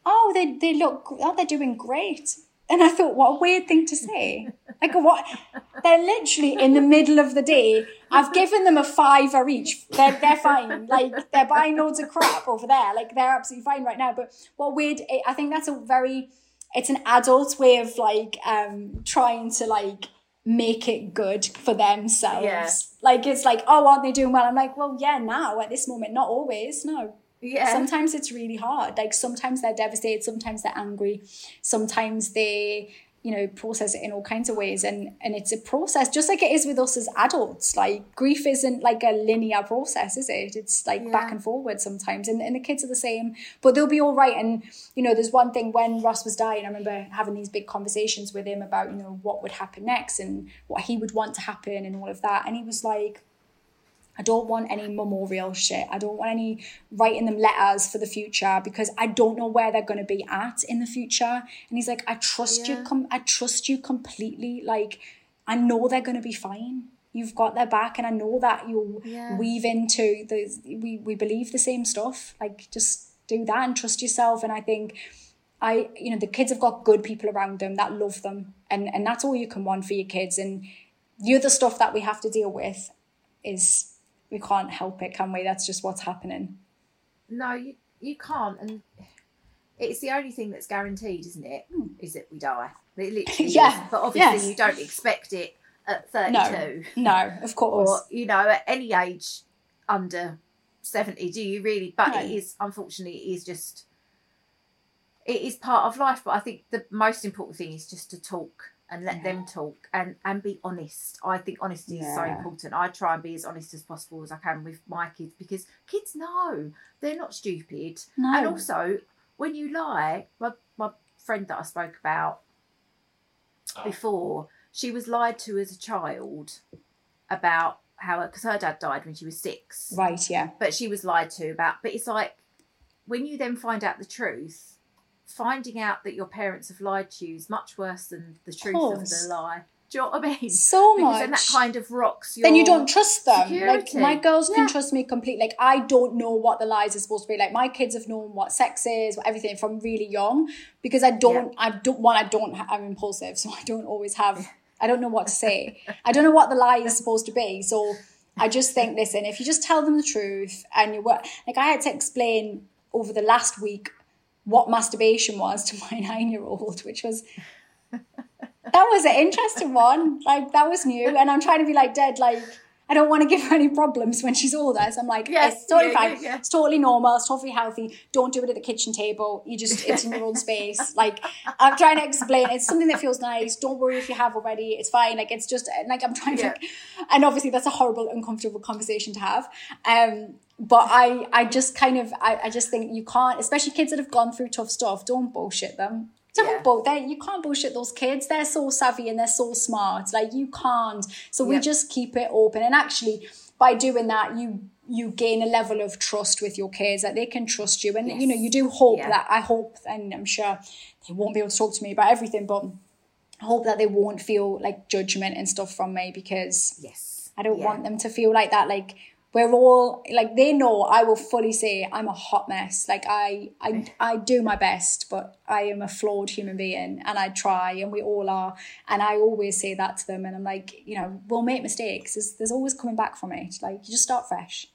"Oh, they they look. Oh, they're doing great." And I thought, what a weird thing to say. Like what? They're literally in the middle of the day. I've given them a fiver each. They're they're fine. Like they're buying loads of crap over there. Like they're absolutely fine right now. But what weird? I think that's a very. It's an adult way of like um trying to like make it good for themselves. Yeah. Like it's like, oh, aren't they doing well? I'm like, well, yeah, now at this moment, not always. No, yeah. Sometimes it's really hard. Like sometimes they're devastated, sometimes they're angry, sometimes they, you know, process it in all kinds of ways. And and it's a process, just like it is with us as adults. Like grief isn't like a linear process, is it? It's like yeah. back and forward sometimes. And, and the kids are the same, but they'll be all right. And, you know, there's one thing when Ross was dying, I remember having these big conversations with him about, you know, what would happen next and what he would want to happen and all of that. And he was like, I don't want any memorial shit. I don't want any writing them letters for the future because I don't know where they're going to be at in the future. And he's like, I trust yeah. you. Com- I trust you completely. Like, I know they're going to be fine. You've got their back, and I know that you'll yeah. weave into the. We we believe the same stuff. Like, just do that and trust yourself. And I think. I, you know, the kids have got good people around them that love them, and and that's all you can want for your kids. And the other stuff that we have to deal with is we can't help it, can we? That's just what's happening. No, you you can't, and it's the only thing that's guaranteed, isn't it? Is it? Hmm. Is that we die. It literally Yeah, is. But obviously, yes. you don't expect it at No, thirty-two, no, of course. or you know, at any age under seventy. Do you really? But No. it is unfortunately, it is just. It is part of life, but I think the most important thing is just to talk and let them talk and and be honest. I think honesty is so important. I try and be as honest as possible as I can with my kids because kids know they're not stupid. No. And also, when you lie, my my friend that I spoke about ah. before, she was lied to as a child about how because her dad died when she was six right, yeah. but she was lied to about but it's like when you then find out the truth finding out that your parents have lied to you is much worse than the truth of course. the lie do you know what i mean So because then that kind of rocks your then you don't trust them. security. Like my girls can trust me completely. Like I don't know what the lies are supposed to be. Like my kids have known what sex is, what everything from really young. Because I don't, I don't. One, I don't. ha- I'm impulsive, so I don't always have. I don't know what to say. I don't know what the lie is supposed to be. So I just think, listen, if you just tell them the truth and you work, like I had to explain over the last week what masturbation was to my nine year old, which was that was an interesting one. Like that was new, and I'm trying to be like dead. Like I don't want to give her any problems when she's older. So I'm like, Yes, it's totally yeah, fine. yeah, yeah. It's totally normal. It's totally healthy. Don't do it at the kitchen table. You just it's in your own space. Like I'm trying to explain. It's something that feels nice. Don't worry if you have already. It's fine. Like it's just like I'm trying to. And obviously that's a horrible, uncomfortable conversation to have. Um, but I, I just kind of, I, I just think you can't, especially kids that have gone through tough stuff. Don't bullshit them. Don't Yeah. bull. They, you can't bullshit those kids. They're so savvy and they're so smart. Like you can't. So we just keep it open. And actually, by doing that, you you gain a level of trust with your kids that they can trust you. And you know, you do hope Yeah. that I hope, and I'm sure they won't be able to talk to me about everything, but I hope that they won't feel like judgment and stuff from me because yes I don't Yeah. want them to feel like that. Like we're all like they know I will fully say I'm a hot mess. Like I I I do my best, but I am a flawed human being and I try and we all are. And I always say that to them and I'm like, you know, we'll make mistakes. There's there's always coming back from it. Like you just start fresh.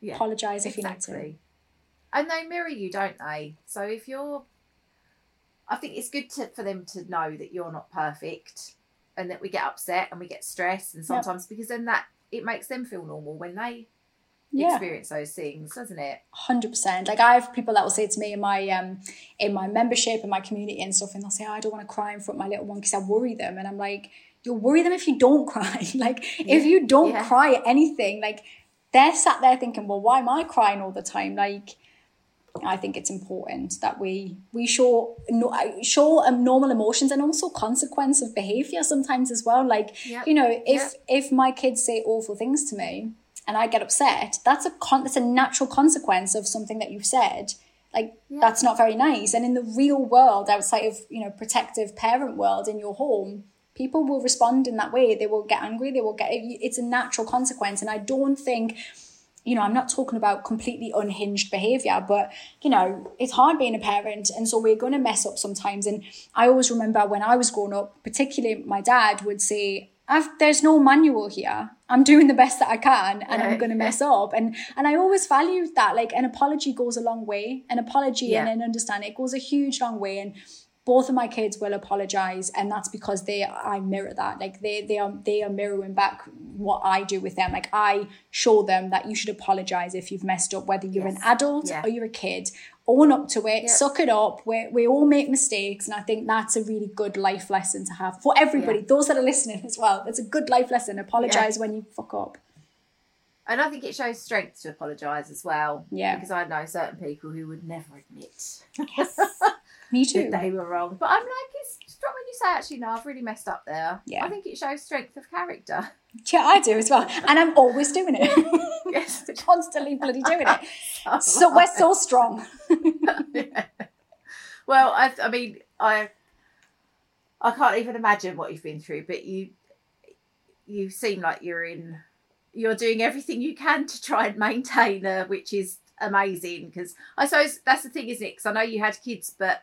yeah. Apologise if you need to. and they mirror you don't they so if you're i think it's good to, for them to know that you're not perfect and that we get upset and we get stressed and sometimes because then that it makes them feel normal when they Yeah. experience those things doesn't it hundred percent. Like I have people that will say to me in my um in my membership in my community and stuff, and they'll say, oh, "I don't want to cry in front of my little one because I worry them," and I'm like, "You'll worry them if you don't cry. like if you don't yeah. cry at anything, like they're sat there thinking, well, why am I crying all the time? Like." I think it's important that we we show no, show um, normal emotions and also consequence of behavior sometimes as well. Like Yep. you know, if Yep. if my kids say awful things to me and I get upset, that's a con- that's a natural consequence of something that you've said. Like that's not very nice. And in the real world, outside of you know protective parent world in your home, people will respond in that way. They will get angry. They will get. It's a natural consequence, and I don't think. You know, I'm not talking about completely unhinged behavior, but you know, it's hard being a parent, and so we're going to mess up sometimes. And I always remember when I was growing up, particularly my dad would say, I've, "There's no manual here. I'm doing the best that I can, and I'm going to mess up." And and I always valued that. Like an apology goes a long way. An apology and Yeah. an understanding it goes a huge long way. And both of my kids will apologize and that's because they I mirror that. Like they they are they are mirroring back what I do with them. Like I show them that you should apologize if you've messed up whether you're an adult Yeah. or you're a kid. Own up to it Yep. suck it up. We, we all make mistakes and I think that's a really good life lesson to have for everybody Yeah. those that are listening as well. It's a good life lesson. Apologize when you fuck up. And i think it shows strength to apologize as well Yeah. because i know certain people who would never admit me too. that they were wrong. But i'm like it's strong when you say actually no i've really messed up there. Yeah. i think it shows strength of character. Yeah I do as well. And I'm always doing it. Yes. Constantly bloody doing it. So we're so strong. Well I, I mean i i can't even imagine what you've been through but you you seem like you're in you're doing everything you can to try and maintain her which is amazing because i suppose that's the thing isn't it? Because i know you had kids but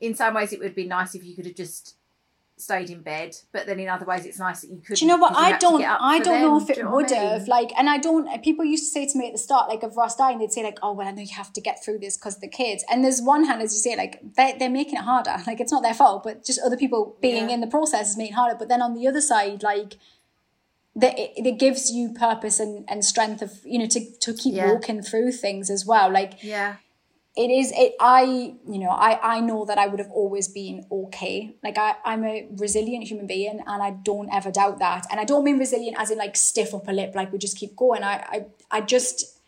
in some ways it would be nice if you could have just stayed in bed, but then in other ways it's nice that you could. Do you know what? I don't. I don't know if it would have. Like, and I don't. People used to say to me at the start, like, of Ross dying, they'd say like, "Oh, well, I know you have to get through this because the kids." And there's one hand, as you say, like they they're making it harder. Like it's not their fault, but just other people being yeah. in the process is making it harder. But then on the other side, like. That it, it gives you purpose and, and strength of you know to, to keep yeah. walking through things as well like yeah it is it i you know i i know that i would have always been okay. Like i i'm a resilient human being and i don't ever doubt that. And i don't mean resilient as in like stiff upper lip like we just keep going. I i, I just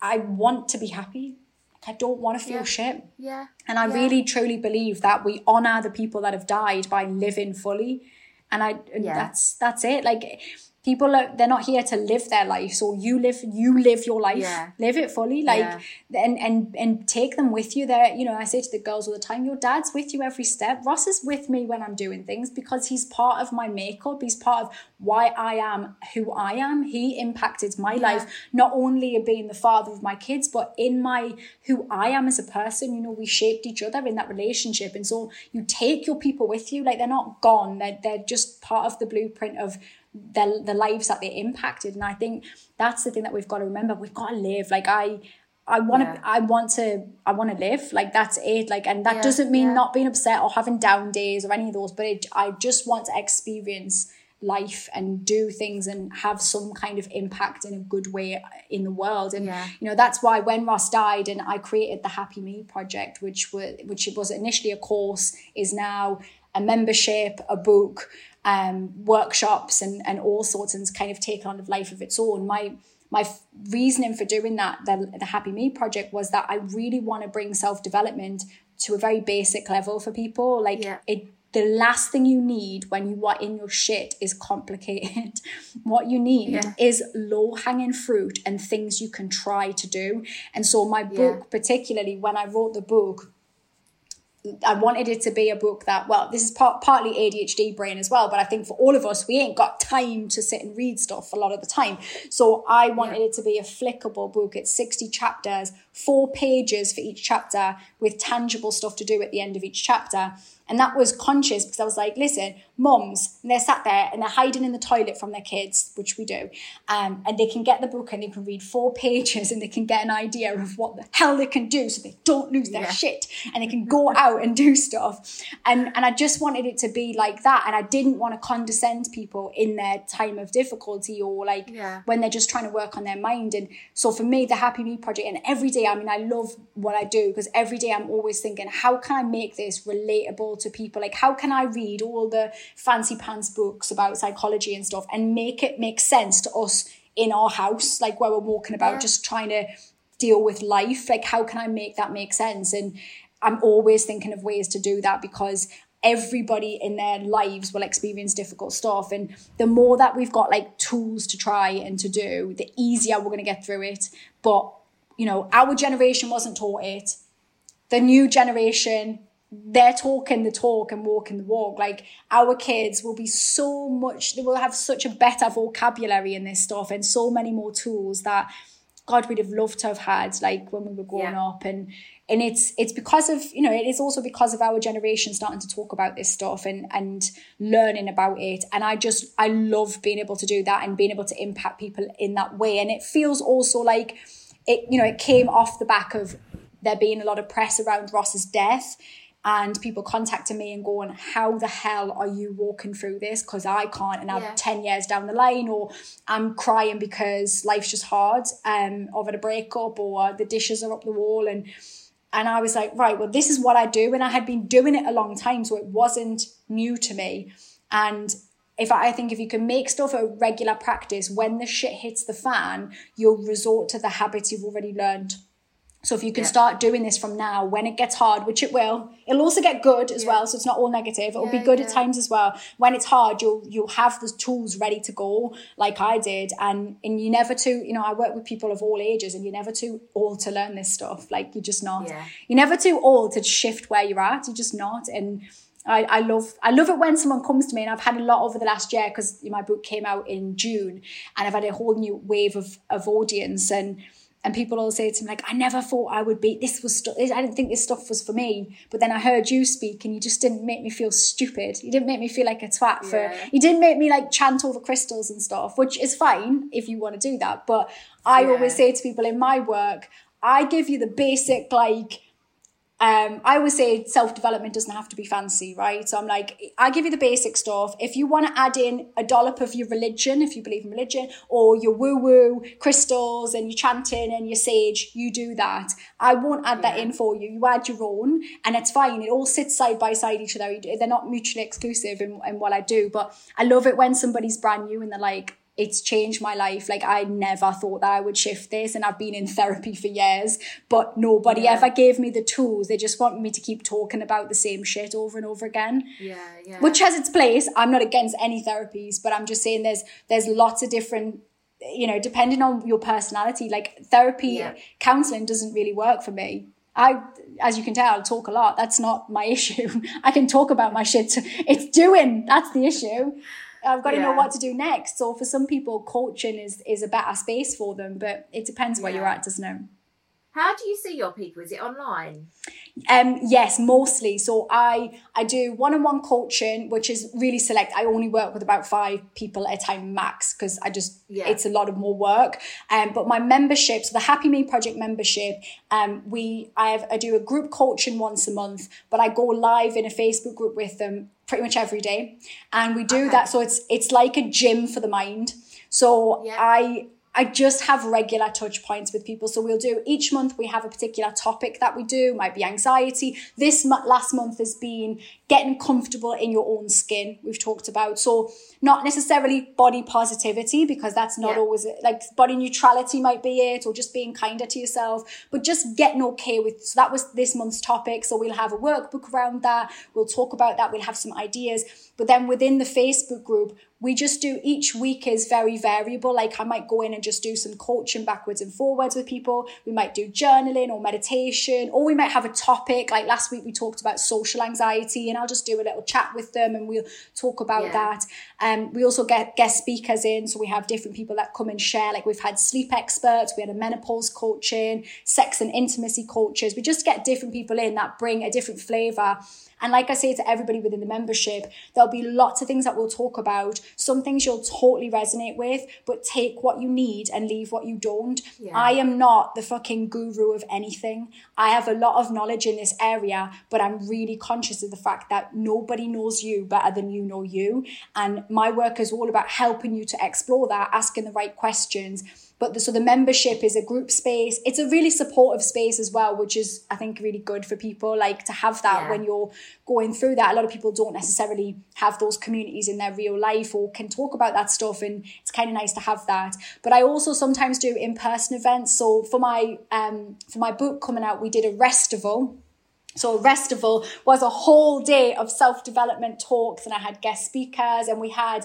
i want to be happy. Like i don't want to feel yeah. shit. Yeah. And i yeah. really truly believe that we honor the people that have died by living fully. And i and yeah. that's that's it. Like people are they're not here to live their life. So you live you live your life. Yeah. live it fully like yeah. and and and take them with you. There you know i say to the girls all the time your dad's with you every step. Ross is with me when i'm doing things because he's part of my makeup. He's part of why i am who i am. He impacted my yeah. life. Not only of being the father of my kids but in my who i am as a person. You know we shaped each other in that relationship. And so you take your people with you. Like they're not gone. They're, they're just part of the blueprint of the, the lives that they impacted and i think that's the thing that we've got to remember we've got to live like i I want to, yeah. I want to, I want to live. Like that's it. Like, and that yeah, doesn't mean yeah. not being upset or having down days or any of those. But it, I just want to experience life and do things and have some kind of impact in a good way in the world. And you know that's why when Ross died and I created the Happy Me project, which was which was initially a course, is now a membership, a book, um, workshops and, and all sorts and kind of take on a life of its own. My my reasoning for doing that, the, the Happy Me project, was that I really want to bring self development to a very basic level for people. Like yeah. it, the last thing you need when you are in your shit is complicated. what you need yeah. is low hanging fruit and things you can try to do. And so my book, yeah. particularly when I wrote the book, I wanted it to be a book that, well, this is part, partly ADHD brain as well, but I think for all of us, we ain't got time to sit and read stuff a lot of the time. So I wanted yeah. it to be a flickable book. It's 60 chapters, four pages for each chapter with tangible stuff to do at the end of each chapter. And that was conscious because I was like, listen, mums, and they're sat there and they're hiding in the toilet from their kids, which we do. Um, and they can get the book and they can read four pages and they can get an idea of what the hell they can do so they don't lose their yeah. shit and they can go out and do stuff. And, and I just wanted it to be like that. And I didn't want to condescend people in their time of difficulty or like yeah. when they're just trying to work on their mind. And so for me, the Happy Me Project, and every day, I mean, I love what I do because every day I'm always thinking, how can I make this relatable to people like how can i read all the fancy pants books about psychology and stuff and make it make sense to us in our house like where we're walking about yeah. just trying to deal with life. Like how can i make that make sense? And i'm always thinking of ways to do that because everybody in their lives will experience difficult stuff. And the more that we've got like tools to try and to do the easier we're going to get through it. But you know our generation wasn't taught it. The new generation they're talking the talk and walking the walk. Like our kids will be so much, they will have such a better vocabulary in this stuff and so many more tools that God we'd have loved to have had like when we were growing yeah. up. And and it's it's because of, you know, it is also because of our generation starting to talk about this stuff and and learning about it. And I just I love being able to do that and being able to impact people in that way. And it feels also like it, you know, it came off the back of there being a lot of press around Ross's death and people contacting me and going, How the hell are you walking through this? Because I can't, and I'm yeah. 10 years down the line, or I'm crying because life's just hard um, over the breakup, or the dishes are up the wall. And and I was like, Right, well, this is what I do. And I had been doing it a long time, so it wasn't new to me. And if I, I think if you can make stuff a regular practice, when the shit hits the fan, you'll resort to the habits you've already learned. So if you can yeah. start doing this from now, when it gets hard, which it will, it'll also get good as yeah. well. So it's not all negative. It'll yeah, be good at times as well. When it's hard, you'll you'll have the tools ready to go, like I did. And and you never too, you know, I work with people of all ages, and you're never too old to learn this stuff. Like you're just not. You're never too old to shift where you're at. You're just not. And I, I love I love it when someone comes to me and I've had a lot over the last year because my book came out in June and I've had a whole new wave of of audience and and people all say to me like, "I never thought I would be. This was. Stu- I didn't think this stuff was for me." But then I heard you speak, and you just didn't make me feel stupid. You didn't make me feel like a twat for. Yeah. You didn't make me like chant over crystals and stuff, which is fine if you want to do that. But I Yeah. always say to people in my work, I give you the basic like um, I always say self development doesn't have to be fancy, right? So I'm like, I give you the basic stuff. If you want to add in a dollop of your religion, if you believe in religion, or your woo woo crystals and your chanting and your sage, you do that. I won't add that in for you. You add your own, and it's fine. It all sits side by side each other. They're not mutually exclusive in, in what I do, but I love it when somebody's brand new and they're like, it's changed my life. Like I never thought that I would shift this and I've been in therapy for years, but nobody ever gave me the tools. They just want me to keep talking about the same shit over and over again. Yeah, yeah. Which has its place. I'm not against any therapies, but I'm just saying there's there's lots of different you know, depending on your personality, like therapy, Yeah. counseling doesn't really work for me. I, as you can tell, talk a lot. That's not my issue. I can talk about my shit. It's doing. That's the issue. I've got to know what to do next. So for some people, coaching is is a better space for them, but it depends where you're at, doesn't it? How do you see your people? Is it online? Um, yes, mostly. So I I do one on one coaching, which is really select. I only work with about five people at a time max because I just Yeah. it's a lot of more work. Um, but my membership, so the Happy Me Project membership, um, we I have I do a group coaching once a month, but I go live in a Facebook group with them pretty much every day, and we do Okay. that. So it's it's like a gym for the mind. So Yeah. I I just have regular touch points with people. So we'll do each month we have a particular topic that we do, might be anxiety. This last month has been getting comfortable in your own skin. We've talked about. So not necessarily body positivity because that's not Yeah. always like body neutrality might be it or just being kinder to yourself, but just getting okay with so that was this month's topic. So we'll have a workbook around that. We'll talk about that. We'll have some ideas. But then within the Facebook group, we just do each week is very variable. Like I might go in and just do some coaching backwards and forwards with people. We might do journaling or meditation, or we might have a topic. Like last week, we talked about social anxiety, and I'll just do a little chat with them and we'll talk about Yeah. that. Um, we also get guest speakers in, so we have different people that come and share. Like we've had sleep experts, we had a menopause coaching, sex and intimacy coaches. We just get different people in that bring a different flavor. And like I say to everybody within the membership, there'll be lots of things that we'll talk about. Some things you'll totally resonate with, but take what you need and leave what you don't. Yeah. I am not the fucking guru of anything. I have a lot of knowledge in this area, but I'm really conscious of the fact that nobody knows you better than you know you. And my work is all about helping you to explore that, asking the right questions. But the, so the membership is a group space. It's a really supportive space as well, which is I think really good for people like to have that Yeah. when you're going through that. A lot of people don't necessarily have those communities in their real life or can talk about that stuff, and it's kind of nice to have that. But I also sometimes do in person events. So for my um for my book coming out, we did a restival. So a Restival was a whole day of self-development talks and I had guest speakers and we had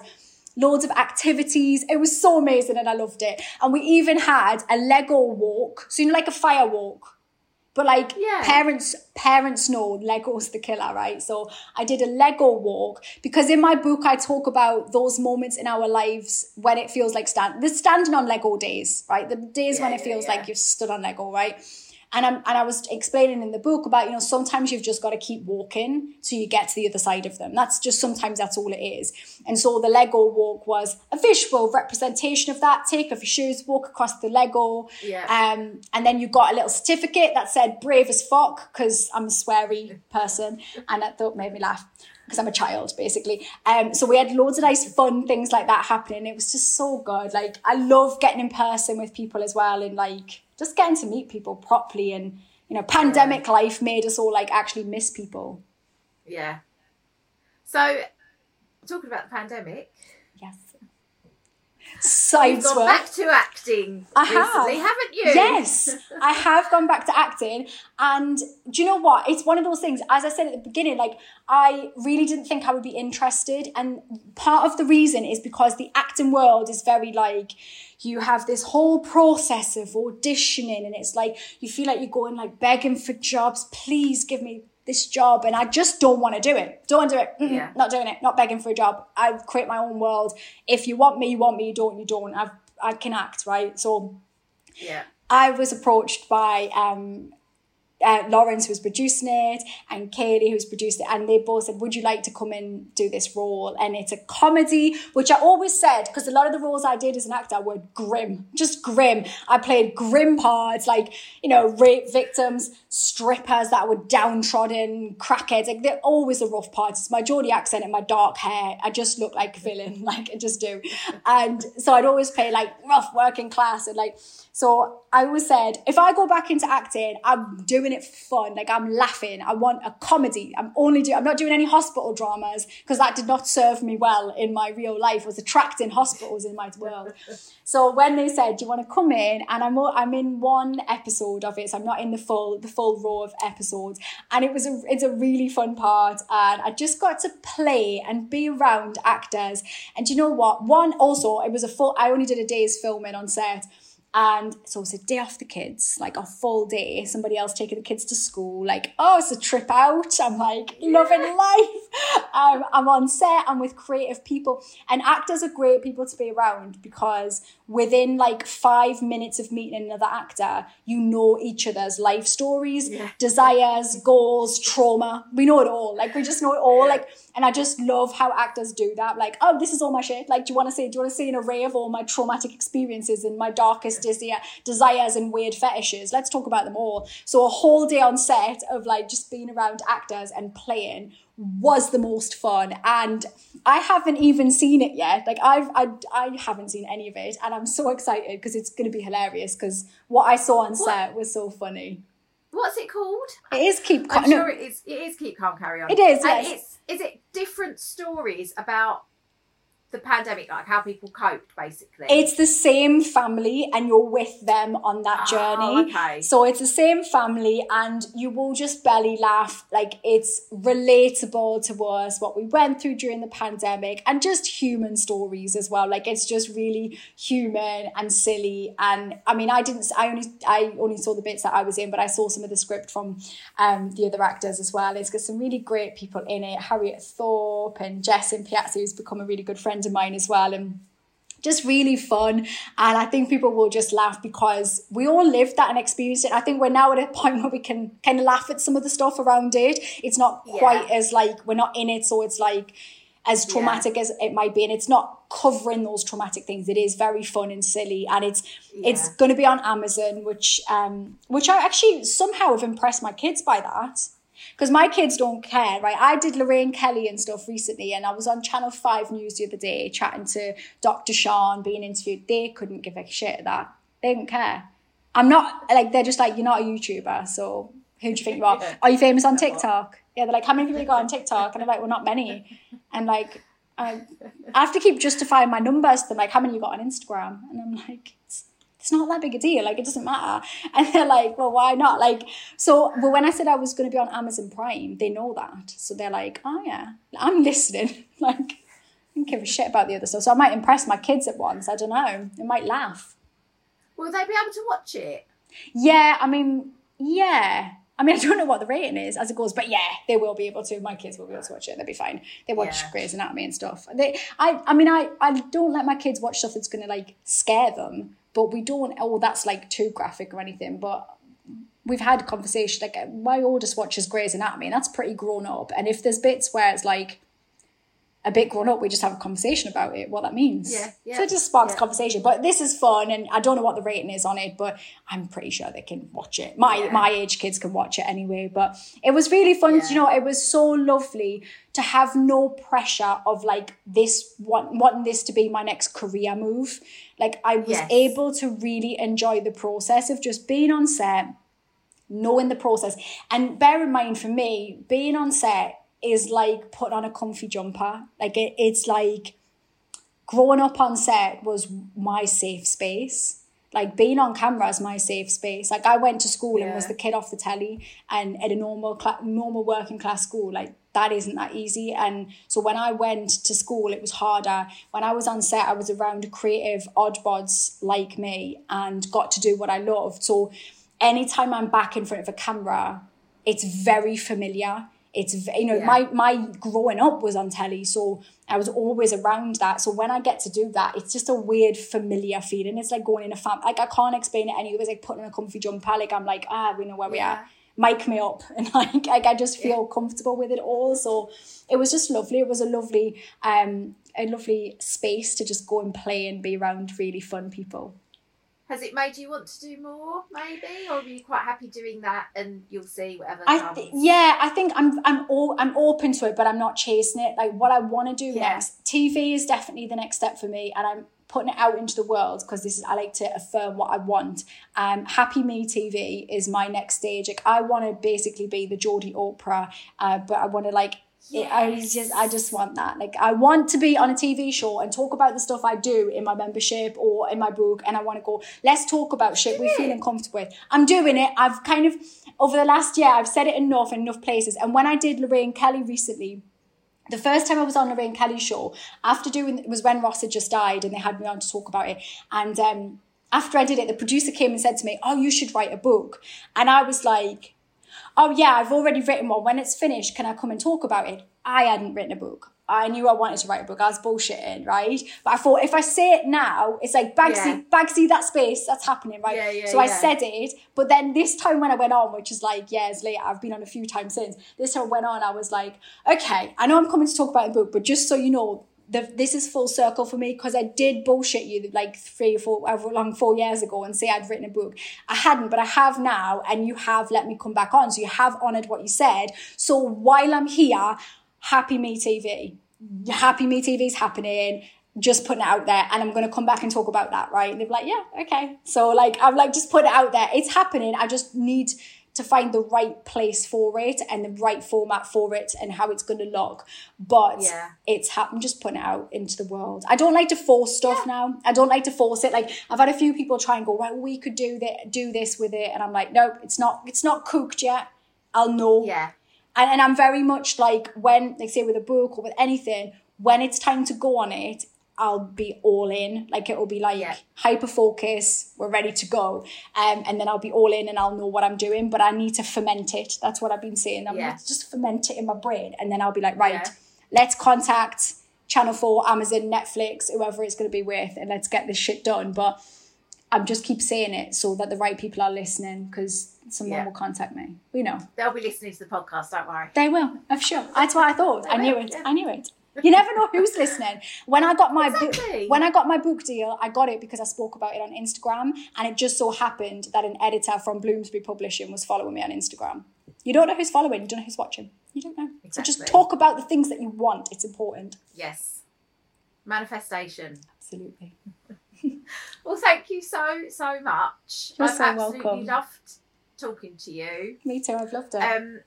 loads of activities. It was so amazing and I loved it. And we even had a Lego walk. So you know like a fire walk. But like Yeah. parents parents know Lego's the killer, right? So I did a Lego walk because in my book I talk about those moments in our lives when it feels like stand the standing on Lego days, right? The days when it yeah, feels yeah. like you've stood on Lego, right? And I'm and I was explaining in the book about, you know, sometimes you've just got to keep walking till you get to the other side of them. That's just sometimes that's all it is. And so the Lego walk was a visual representation of that. Take off your shoes, walk across the Lego. Yeah. Um, and then you got a little certificate that said brave as fuck, because I'm a sweary person. And that thought made me laugh. Because I'm a child, basically. Um, so we had loads of nice, fun things like that happening. It was just so good. Like I love getting in person with people as well, and like just getting to meet people properly. And you know, pandemic life made us all like actually miss people. Yeah. So, talking about the pandemic, Yes. you've gone work. back to acting I recently, have. haven't you? Yes, I have gone back to acting. And do you know what? It's one of those things, as I said at the beginning, like I really didn't think I would be interested. And part of the reason is because the acting world is very like, you have this whole process of auditioning, and it's like you feel like you're going like begging for jobs. Please give me this job, and I just don't want to do it. Don't want to do it. Mm-mm, Yeah. Not doing it. Not begging for a job. I create my own world. If you want me, you want me. You don't, you don't. I've I can act right. So Yeah. I was approached by um, uh, Lawrence, was producing it, and Katie, who's produced it, and they both said, Would you like to come and do this role? And it's a comedy, which I always said, because a lot of the roles I did as an actor were grim, just grim. I played grim parts, like, you know, rape victims, strippers that were downtrodden, crackheads. Like, they're always the rough parts. It's my Geordie accent and my dark hair. I just look like a villain, like, I just do. And so I'd always play like rough working class and like, so I always said, if I go back into acting, I'm doing it fun. Like I'm laughing. I want a comedy. I'm only doing, I'm not doing any hospital dramas because that did not serve me well in my real life. I was attracting hospitals in my world. so when they said, do you want to come in? And I'm, I'm in one episode of it. So I'm not in the full, the full row of episodes. And it was a, it's a really fun part. And I just got to play and be around actors. And you know what? One, also, it was a full, I only did a day's filming on set and so it's a day off the kids, like a full day, somebody else taking the kids to school, like, oh, it's a trip out. I'm like loving life. Um, I'm on set, I'm with creative people. And actors are great people to be around because within like five minutes of meeting another actor, you know each other's life stories, yeah. desires, goals, trauma. We know it all. Like we just know it all. Like, and I just love how actors do that. Like, oh, this is all my shit. Like, do you want to see? Do you want to see an array of all my traumatic experiences and my darkest desire, uh, desires and weird fetishes? Let's talk about them all. So a whole day on set of like just being around actors and playing was the most fun and i haven't even seen it yet like i've i, I haven't seen any of it and i'm so excited because it's going to be hilarious because what i saw on what? set was so funny what's it called it is keep calm I'm sure it is it is keep calm carry on it is yes. it's is it different stories about the pandemic, like how people coped, basically. It's the same family, and you're with them on that oh, journey. Okay. So it's the same family, and you will just belly laugh. Like it's relatable to us what we went through during the pandemic, and just human stories as well. Like it's just really human and silly. And I mean, I didn't. I only I only saw the bits that I was in, but I saw some of the script from um, the other actors as well. It's got some really great people in it. Harriet Thorpe and Jess and Piazza, who's become a really good friend of mine as well. And just really fun. And I think people will just laugh because we all lived that and experienced it. I think we're now at a point where we can kind of laugh at some of the stuff around it. It's not yeah. quite as like, we're not in it. So it's like, as traumatic yeah. as it might be and it's not covering those traumatic things it is very fun and silly and it's yeah. it's going to be on amazon which um which i actually somehow have impressed my kids by that because my kids don't care, right? I did Lorraine Kelly and stuff recently, and I was on Channel 5 News the other day chatting to Dr. Sean, being interviewed. They couldn't give a shit of that. They didn't care. I'm not, like, they're just like, you're not a YouTuber, so who do you think you are? Are you famous on TikTok? Yeah, they're like, how many people you got on TikTok? And I'm like, well, not many. And like, I, I have to keep justifying my numbers to them, like, how many you got on Instagram? And I'm like, it's not that big a deal. Like, it doesn't matter. And they're like, well, why not? Like, so, but when I said I was going to be on Amazon Prime, they know that. So they're like, oh, yeah, I'm listening. like, I don't give a shit about the other stuff. So I might impress my kids at once. I don't know. They might laugh. Will they be able to watch it? Yeah, I mean, yeah. I mean, I don't know what the rating is as it goes, but yeah, they will be able to. My kids will be able to watch it. They'll be fine. They watch yeah. Grey's Anatomy and stuff. They, I, I mean, I, I don't let my kids watch stuff that's going to like scare them but we don't oh that's like too graphic or anything but we've had conversation like my oldest watches Grey's Anatomy and that's pretty grown up and if there's bits where it's like a bit grown up, we just have a conversation about it, what that means. Yeah, yeah so it just sparks yeah. conversation. But this is fun, and I don't know what the rating is on it, but I'm pretty sure they can watch it. My yeah. my age kids can watch it anyway. But it was really fun. Yeah. You know, it was so lovely to have no pressure of like this want, wanting this to be my next career move. Like I was yes. able to really enjoy the process of just being on set, knowing the process, and bear in mind for me, being on set is like put on a comfy jumper. Like it, it's like growing up on set was my safe space. Like being on camera is my safe space. Like I went to school yeah. and was the kid off the telly, and at a normal cl- normal working class school, like that isn't that easy. And so when I went to school, it was harder. When I was on set, I was around creative oddbods like me and got to do what I loved. So anytime I'm back in front of a camera, it's very familiar it's you know yeah. my my growing up was on telly so i was always around that. So when i get to do that it's just a weird familiar feeling. It's like going in a fam like i can't explain it any it's like putting on a comfy jumper. Like i'm like ah we know where yeah. we are. Mic me up. And like, like i just feel yeah. comfortable with it all. So it was just lovely. It was a lovely um a lovely space to just go and play and be around really fun people has it made you want to do more, maybe, or are you quite happy doing that and you'll see whatever I th- yeah, I think I'm I'm all I'm open to it, but I'm not chasing it. Like what I want to do yeah. next, TV is definitely the next step for me, and I'm putting it out into the world because this is I like to affirm what I want. Um, Happy Me TV is my next stage. Like I want to basically be the Geordie Oprah, uh, but I want to like Yes. I just I just want that. Like I want to be on a TV show and talk about the stuff I do in my membership or in my book and I want to go, let's talk about shit we're feeling comfortable with. I'm doing it. I've kind of over the last year I've said it enough in enough places. And when I did Lorraine Kelly recently, the first time I was on Lorraine Kelly's show, after doing it was when Ross had just died and they had me on to talk about it. And um after I did it, the producer came and said to me, Oh, you should write a book. And I was like, oh yeah, I've already written one. When it's finished, can I come and talk about it? I hadn't written a book. I knew I wanted to write a book. I was bullshitting, right? But I thought if I say it now, it's like Bagsy, yeah. Bagsy, that space, that's happening, right? Yeah, yeah, so I said it. But then this time when I went on, which is like years later, I've been on a few times since, this time I went on, I was like, okay, I know I'm coming to talk about a book, but just so you know, the, this is full circle for me because I did bullshit you like three or four, however long, four years ago and say I'd written a book. I hadn't, but I have now, and you have let me come back on. So you have honored what you said. So while I'm here, Happy Me TV, Happy Me TV is happening. Just putting it out there, and I'm gonna come back and talk about that, right? And they're like, yeah, okay. So like, I'm like, just put it out there. It's happening. I just need to find the right place for it and the right format for it and how it's going to look. But yeah. it's happened, just putting it out into the world. I don't like to force stuff yeah. now. I don't like to force it. Like I've had a few people try and go, well, we could do that, do this with it, and I'm like, no, it's not. It's not cooked yet. I'll know. Yeah. And, and I'm very much like when, like say with a book or with anything, when it's time to go on it, I'll be all in. Like it will be like yeah. hyper focus, we're ready to go. Um, and then I'll be all in and I'll know what I'm doing, but I need to ferment it. That's what I've been saying. I'm yeah. like, just ferment it in my brain. And then I'll be like, right, yeah. let's contact Channel 4, Amazon, Netflix, whoever it's going to be with, and let's get this shit done. But I'm just keep saying it so that the right people are listening because someone yeah. will contact me. We know. They'll be listening to the podcast, don't worry. They will, I'm sure. That's what I thought. I knew it. I knew it. You never know who's listening. When I got my exactly. when I got my book deal, I got it because I spoke about it on Instagram, and it just so happened that an editor from Bloomsbury Publishing was following me on Instagram. You don't know who's following. You don't know who's watching. You don't know. Exactly. So just talk about the things that you want. It's important. Yes. Manifestation. Absolutely. well, thank you so so much. You're I've so absolutely welcome. loved talking to you. Me too. I've loved it. Um,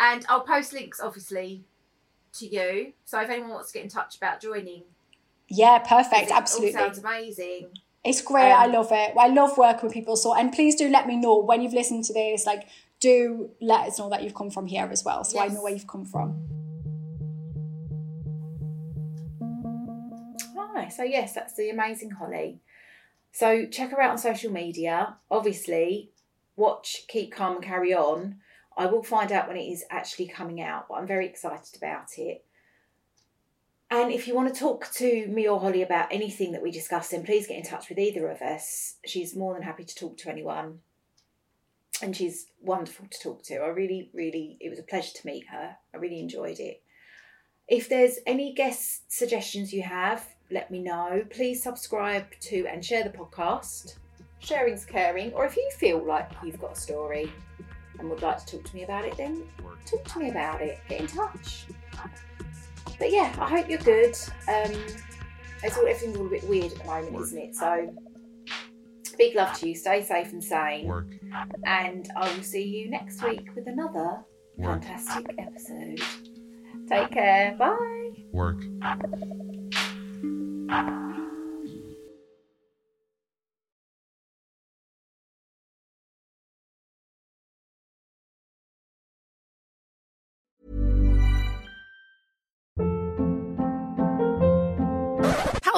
and I'll post links, obviously, to you. So if anyone wants to get in touch about joining, yeah, perfect. Absolutely, sounds amazing. It's great. Um, I love it. I love working with people. So and please do let me know when you've listened to this. Like, do let us know that you've come from here as well, so yes. I know where you've come from. Hi. So yes, that's the amazing Holly. So check her out on social media. Obviously, watch Keep Calm and Carry On I will find out when it is actually coming out, but I'm very excited about it. And if you want to talk to me or Holly about anything that we discuss, then please get in touch with either of us. She's more than happy to talk to anyone. And she's wonderful to talk to. I really, really, it was a pleasure to meet her. I really enjoyed it. If there's any guest suggestions you have, let me know. Please subscribe to and share the podcast. Sharing's caring. Or if you feel like you've got a story and would like to talk to me about it, then talk to me about it. Get in touch. But yeah, I hope you're good. Um, it's all everything's all a bit weird at the moment, isn't it? So big love to you. Stay safe and sane. Work. And I will see you next week with another Work. fantastic episode. Take care. Bye. Work.